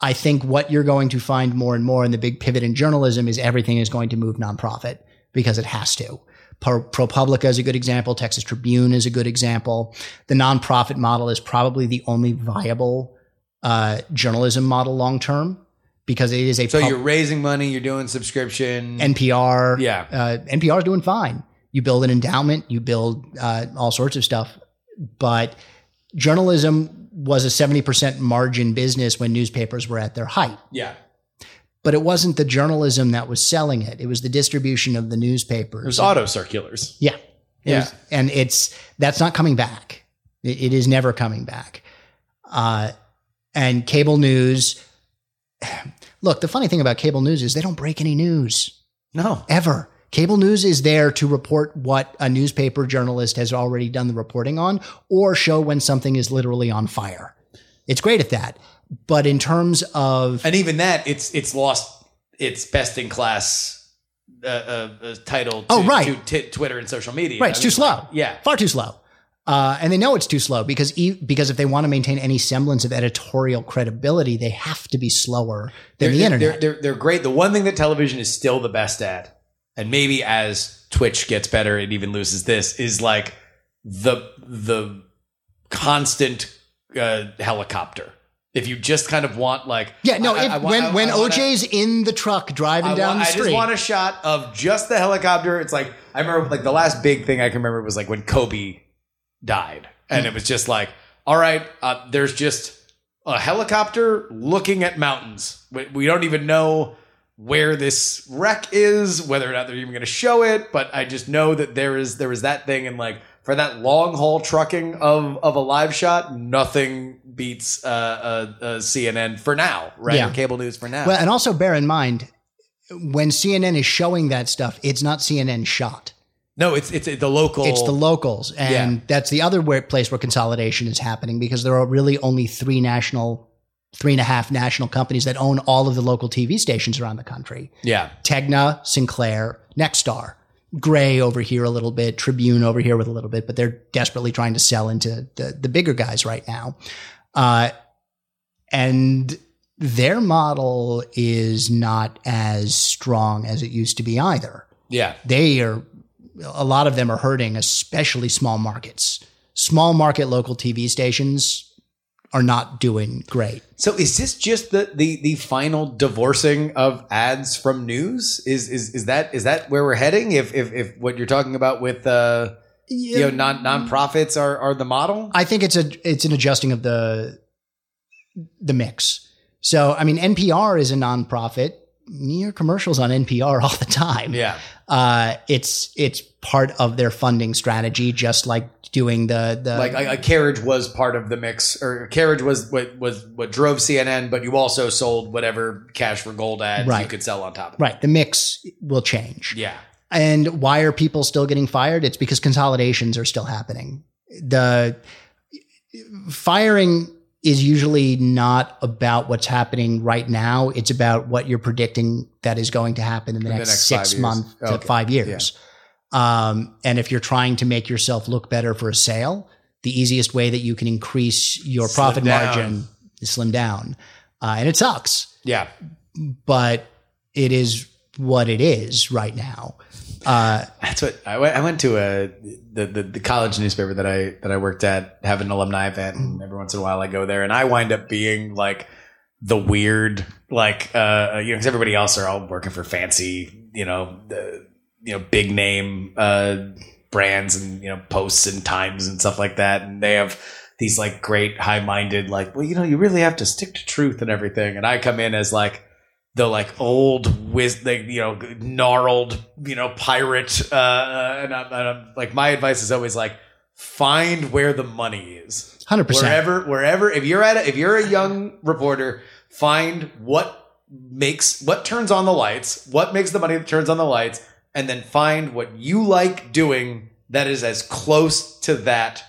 I think what you're going to find more and more in the big pivot in journalism is everything is going to move nonprofit because it has to. ProPublica is a good example. Texas Tribune is a good example. The nonprofit model is probably the only viable uh, journalism model long term because it is a So pub- you're raising money, you're doing subscription. NPR. Yeah. Uh, NPR is doing fine. You build an endowment, you build uh, all sorts of stuff. But journalism was a 70% margin business when newspapers were at their height. yeah. But it wasn't the journalism that was selling it, it was the distribution of the newspapers. It was auto circulars. Yeah. It Yeah. was- and it's that's not coming back. It, it is never coming back. Uh, and cable news. [SIGHS] Look, the funny thing about cable news is they don't break any news No. ever. Cable news is there to report what a newspaper journalist has already done the reporting on or show when something is literally on fire. It's great at that. But in terms of And even that, it's it's lost its best in class uh, uh, uh, title. To, Oh, right. To t- Twitter and social media. Right, it's I too mean, slow. Yeah. far too slow. Uh, and they know it's too slow because e- because if they want to maintain any semblance of editorial credibility, they have to be slower than They're, the internet. They're, they're, they're great. The one thing that television is still the best at, and maybe as Twitch gets better, it even loses this, is like the the constant uh, helicopter. If you just kind of want like yeah, no. I- if, I want- when I- when I wanna- OJ's in the truck driving down want, the street, I just want a shot of just the helicopter. It's like I remember like the last big thing I can remember was like when Kobe died, and it was just like, all right, uh, there's just a helicopter looking at mountains. We, we don't even know where this wreck is, whether or not they're even going to show it. But I just know that there is there is that thing, and like for that long haul trucking of of a live shot, nothing beats uh, uh, uh, CNN for now, right? Yeah. Or cable news for now. Well, and also bear in mind when CNN is showing that stuff, it's not CNN shot. No, it's it's the local. It's the locals, and Yeah. that's the other where, place where consolidation is happening because there are really only three national, three and a half national companies that own all of the local TV stations around the country. yeah. Tegna, Sinclair, Nexstar, Gray over here a little bit, Tribune over here with a little bit, but they're desperately trying to sell into the, the bigger guys right now. Uh, and their model is not as strong as it used to be either. Yeah. They are, a lot of them are hurting, especially small markets. Small market local TV stations are not doing great. So is this just the the the final divorcing of ads from news? Is is is that is that where we're heading? If if if what you're talking about with uh you know non nonprofits are are the model? I think it's a it's an adjusting of the the mix. So I mean, NPR is a nonprofit. Hear commercials on NPR all the time. Yeah. uh, it's it's part of their funding strategy, just like doing the the Like a, a carriage was part of the mix, or carriage was what was what drove CNN, but you also sold whatever cash for gold ads right. you could sell on top of it. right. The mix will change. Yeah. And why are people still getting fired? It's because consolidations are still happening. The firing is usually not about what's happening right now. It's about what you're predicting that is going to happen in the, In the next, next six months to Okay. five years. Um, and if you're trying to make yourself look better for a sale, the easiest way that you can increase your Slim profit down. margin is slim down. Uh, and it sucks Yeah. but it is what it is right now. Uh, That's what I went. I went to a the, the the college newspaper that I that I worked at have an alumni event, and every once in a while I go there, and I wind up being like the weird, like uh, you know, because everybody else are all working for fancy, you know, the you know, big name uh brands and you know posts and times and stuff like that, and they have these like great high minded like, well, you know, you really have to stick to truth and everything, and I come in as like the like old like, you know, gnarled, you know, pirate. Uh, uh, and, I'm, and I'm like, my advice is always like, find where the money is. 100%. Wherever, wherever, if you're at, a, if you're a young reporter, find what makes, what turns on the lights, what makes the money that turns on the lights, and then find what you like doing that is as close to that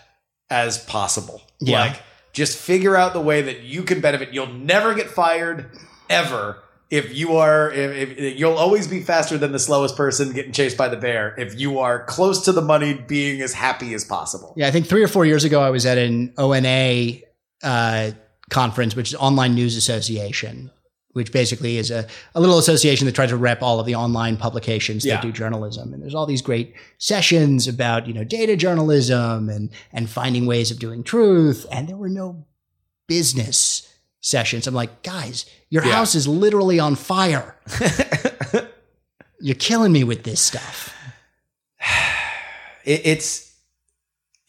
as possible. Yeah. Like, just figure out the way that you can benefit. You'll never get fired ever if you are. If, if you'll always be faster than the slowest person getting chased by the bear if you are close to the money, being as happy as possible. yeah, I think three or four years ago, I was at an ONA uh, conference, which is Online News Association, which basically is a, a little association that tries to rep all of the online publications Yeah. that do journalism. And there's all these great sessions about, you know, data journalism and, and finding ways of doing truth. And there were no business sessions. I'm like, guys, your Yeah. house is literally on fire. [LAUGHS] You're killing me with this stuff. [SIGHS] it, it's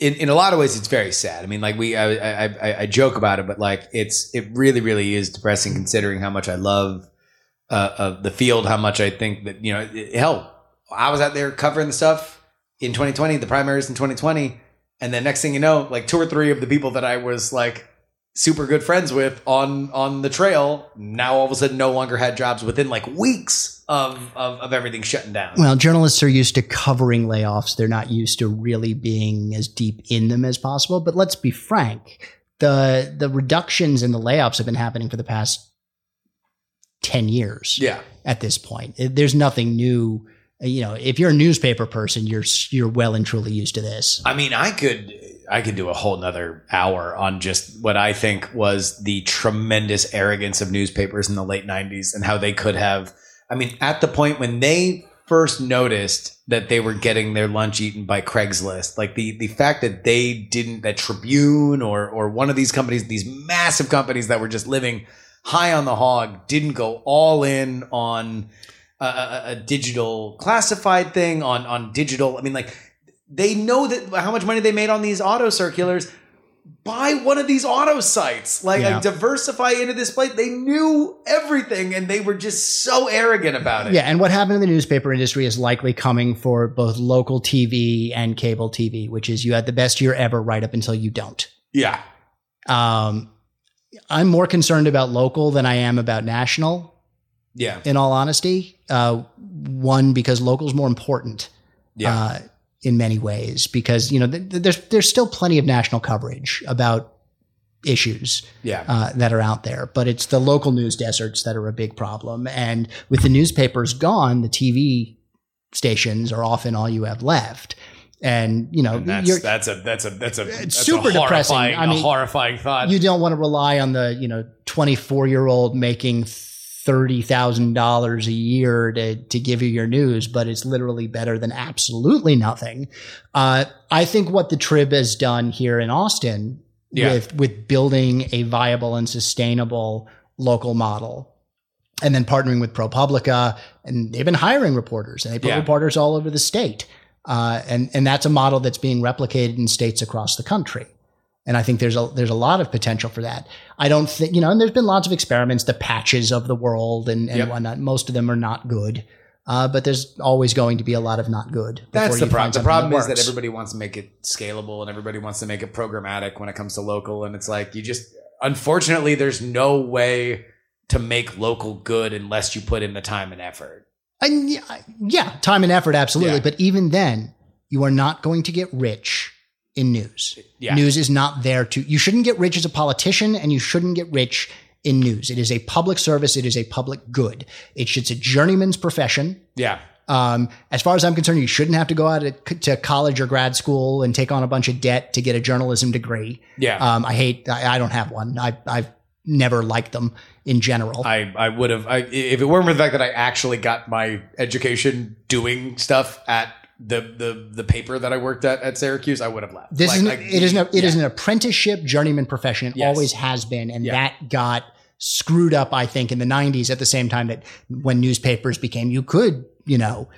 in, in a lot of ways it's very sad. I mean, like we I, I, I, joke about it, but like it's it really really is depressing considering how much I love uh, of the field, how much I think that you know it, hell. I was out there covering the stuff in 2020, the primaries in 2020, and then next thing you know, like two or three of the people that I was like super good friends with on on the trail now all of a sudden no longer had jobs within like weeks of of, of everything shutting down. Well, journalists are used to covering layoffs. They're not used to really being as deep in them as possible. But let's be frank. The the reductions in the layoffs have been happening for the past 10 years yeah. at this point. There's nothing new. Uh, you know, if you're a newspaper person, you're you're well and truly used to this. I mean, I could I could do a whole nother hour on just what I think was the tremendous arrogance of newspapers in the late '90s and how they could have. I mean, at the point when they first noticed that they were getting their lunch eaten by Craigslist, like the the fact that they didn't that Tribune or or one of these companies, these massive companies that were just living high on the hog, didn't go all in on a, a, a digital classified thing on on digital. I mean, like they know that how much money they made on these auto circulars. Buy one of these auto sites, like, Yeah. like diversify into this place. They knew everything, and they were just so arrogant about it. Yeah, and what happened in the newspaper industry is likely coming for both local TV and cable TV, which is you had the best year ever right up until you don't. yeah, Um, I'm more concerned about local than I am about national. Yeah, In all honesty, uh, one because local is more important yeah. uh, in many ways because you know th- th- there's there's still plenty of national coverage about issues yeah. uh, that are out there, but it's the local news deserts that are a big problem. And with the newspapers gone, the TV stations are often all you have left. And you know, That's that's a that's a that's a that's super a depressing. horrifying- I mean, a horrifying thought. you don't want to rely on the you know 24 year old making thirty thousand dollars a year to to give you your news, but it's literally better than absolutely nothing. Uh, I think what the Trib has done here in Austin Yeah. with with building a viable and sustainable local model. And then partnering with ProPublica, and they've been hiring reporters, and they put Yeah. reporters all over the state, uh, and and that's a model that's being replicated in states across the country. And I think there's a there's a lot of potential for that. I don't think you know, and there's been lots of experiments, the patches of the world and, and Yep. whatnot. Most of them are not good, uh, but there's always going to be a lot of not good. That's the problem. The problem is that everybody wants to make it scalable and everybody wants to make it programmatic when it comes to local. And it's like you just, unfortunately, there's no way to make local good unless you put in the time and effort. And yeah, yeah, time and effort, absolutely. Yeah. But even then, you are not going to get rich in news. Yeah. News is not there to, you shouldn't get rich as a politician and you shouldn't get rich in news. It is a public service. It is a public good. It's, it's a journeyman's profession. Yeah. Um, as far as I'm concerned, you shouldn't have to go out to, to college or grad school and take on a bunch of debt to get a journalism degree. Yeah. Um, I hate, I, I don't have one. I, I've never liked them in general. I, I would have I, if it weren't for the fact that I actually got my education doing stuff at the the the paper that I worked at at Syracuse, I would have left. This Like, is an, I- it is an, it is yeah. an apprenticeship journeyman profession. It Yes. always has been, and Yeah. that got screwed up. I think in the '90s, at the same time that when newspapers became, you could you know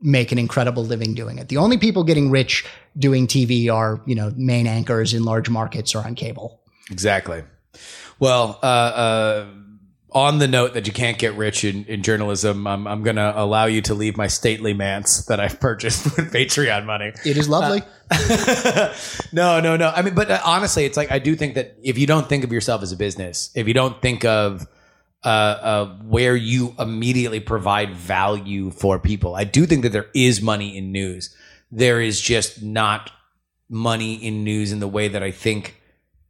make an incredible living doing it. The only people getting rich doing TV are you know main anchors in large markets or on cable. Exactly. Well, uh, uh, on the note that you can't get rich in, in journalism, I'm, I'm going to allow you to leave my stately manse that I've purchased [LAUGHS] with Patreon money. It is lovely. [LAUGHS] no, no, no. I mean, but uh, honestly, it's like I do think that if you don't think of yourself as a business, if you don't think of uh, uh, where you immediately provide value for people, I do think that there is money in news. There is just not money in news in the way that I think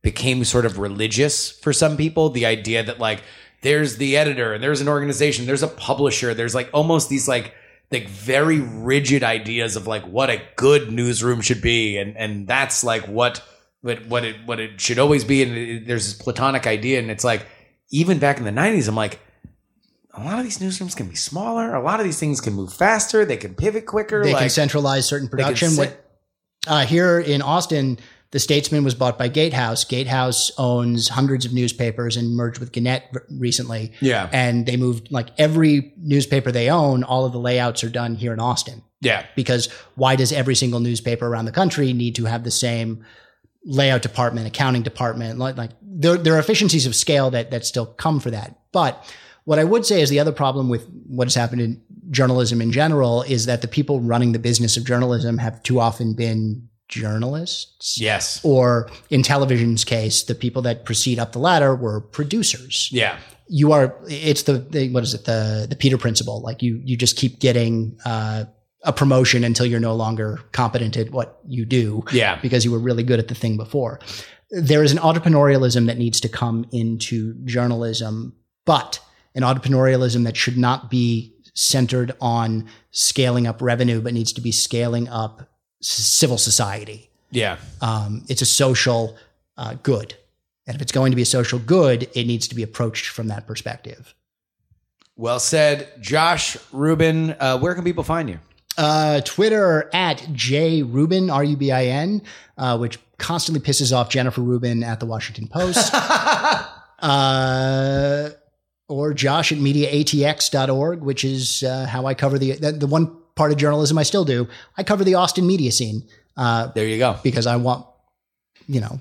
became sort of religious for some people. The idea that like there's the editor and there's an organization, there's a publisher, there's like almost these like like very rigid ideas of like what a good newsroom should be, and and that's like what what what it what it should always be. And it, there's this platonic idea, and it's like even back in the '90s, I'm like. A lot of these newsrooms can be smaller. A lot of these things can move faster. They can pivot quicker. They can centralize certain production. What uh, here in Austin, the Statesman was bought by Gatehouse. Gatehouse owns hundreds of newspapers and merged with Gannett recently. Yeah. and they moved like every newspaper they own. All of the layouts are done here in Austin yeah, because why does every single newspaper around the country need to have the same layout department, accounting department? Like, like there, there are efficiencies of scale that that still come for that. But what I would say is the other problem with what has happened in journalism in general is that the people running the business of journalism have too often been journalists. yes, Or in television's case, the people that proceed up the ladder were producers. Yeah, you are it's the, the what is it? The the peter principle. Like you you just keep getting uh a promotion until you're no longer competent at what you do yeah. because you were really good at the thing before. There is an entrepreneurialism that needs to come into journalism but an entrepreneurialism that should not be centered on scaling up revenue but needs to be scaling up civil society Yeah. um, it's a social uh, good. And if it's going to be a social good, it needs to be approached from that perspective. Well said, Josh Rubin. Uh, where can people find you? Uh, Twitter at J Rubin, R U B I N, uh, which constantly pisses off Jennifer Rubin at the Washington Post. [LAUGHS] uh, or Josh at mediaatx.org, which is uh, how I cover the, the the one part of journalism I still do. I cover the Austin media scene uh, There you go. because I want, you know,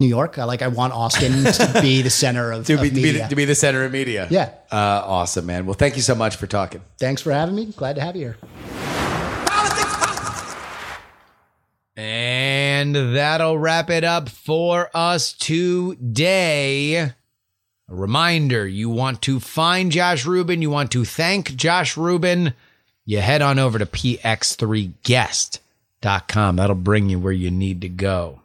New York. I like I want Austin to [LAUGHS] be the center of, To of be, to, be the, to be the center of media. yeah. Uh, awesome, man. Well, thank you so much for talking. Thanks for having me. Glad to have you here. Politics, politics. And that'll wrap it up for us today. A reminder you want to find Josh Rubin, you want to thank Josh Rubin, you head on over to px3guest.com. That'll bring you where you need to go.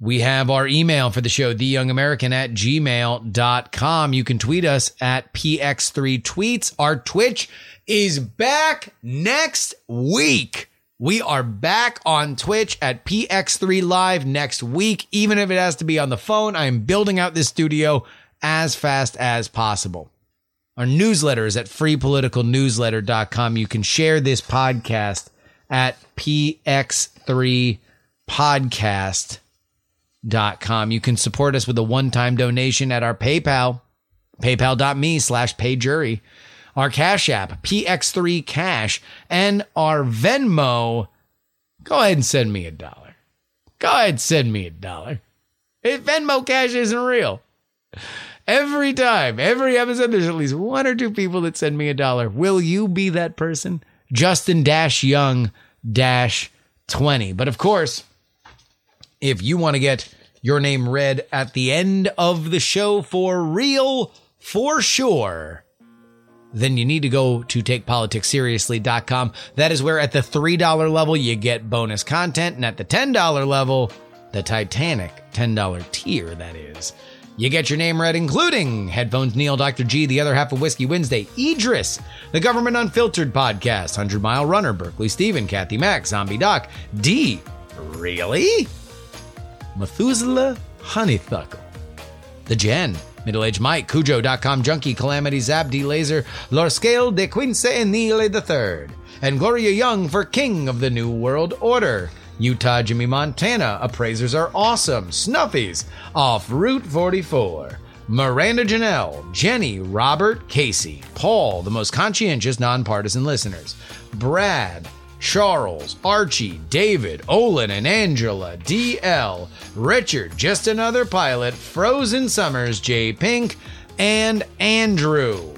We have our email for the show, theyoungamerican at gmail.com. You can tweet us at px3tweets. Our Twitch is back next week We are back on Twitch at PX3 Live next week. Even if it has to be on the phone, I am building out this studio as fast as possible. Our newsletter is at freepoliticalnewsletter.com. You can share this podcast at px3podcast.com. You can support us with a one-time donation at our PayPal, paypal.me slash payjury, our Cash App, PX3 Cash, and our Venmo. Go ahead and send me a dollar. Go ahead and send me a dollar. If Venmo Cash isn't real. Every time, every episode, there's at least one or two people that send me a dollar. Will you be that person? Justin Dash Young Dash 20. But of course, if you want to get your name read at the end of the show for real, for sure, then you need to go to takepoliticsseriously.com. That is where at the $3 level you get bonus content, and at the $10 level, the Titanic $10 tier, that is. You get your name read, including Headphones Neil, Dr. G, the other half of Whiskey Wednesday, Idris, the Government Unfiltered podcast, 100 Mile Runner, Berkeley Steven, Kathy Mack, Zombie Doc, D, really? Methuselah Honeythuckle, The Jen, Middle Aged Mike, Cujo.com Junkie, Calamity Zap, D Laser, Lorscale de Quince Nile III, and Gloria Young for King of the New World Order. Utah Jimmy Montana, Appraisers Are Awesome, Snuffies, Off Route 44. Miranda Janelle, Jenny, Robert, Casey, Paul, the most conscientious nonpartisan listeners, Brad, Charles, Archie, David, Olin, and Angela, DL, Richard, just another pilot, Frozen Summers, J Pink, and Andrew.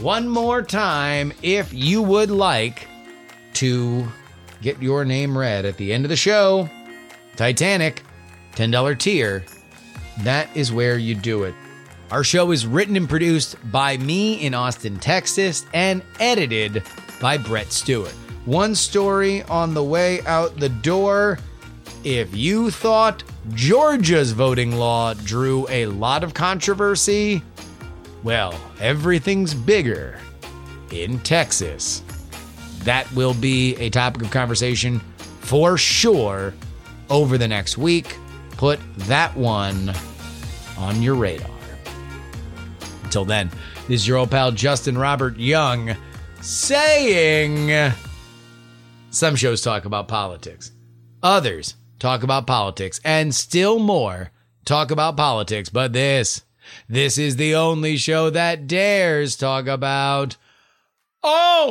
One more time, if you would like to get your name read at the end of the show, Titanic, $10 tier, that is where you do it. Our show is written and produced by me in Austin, Texas, and edited by Brett Stewart. One story on the way out the door. If you thought Georgia's voting law drew a lot of controversy, well, everything's bigger in Texas. That will be a topic of conversation for sure over the next week. Put that one on your radar. Until then, this is your old pal Justin Robert Young saying some shows talk about politics, others talk about politics, and still more talk about politics. But this, this is the only show that dares talk about. Oh,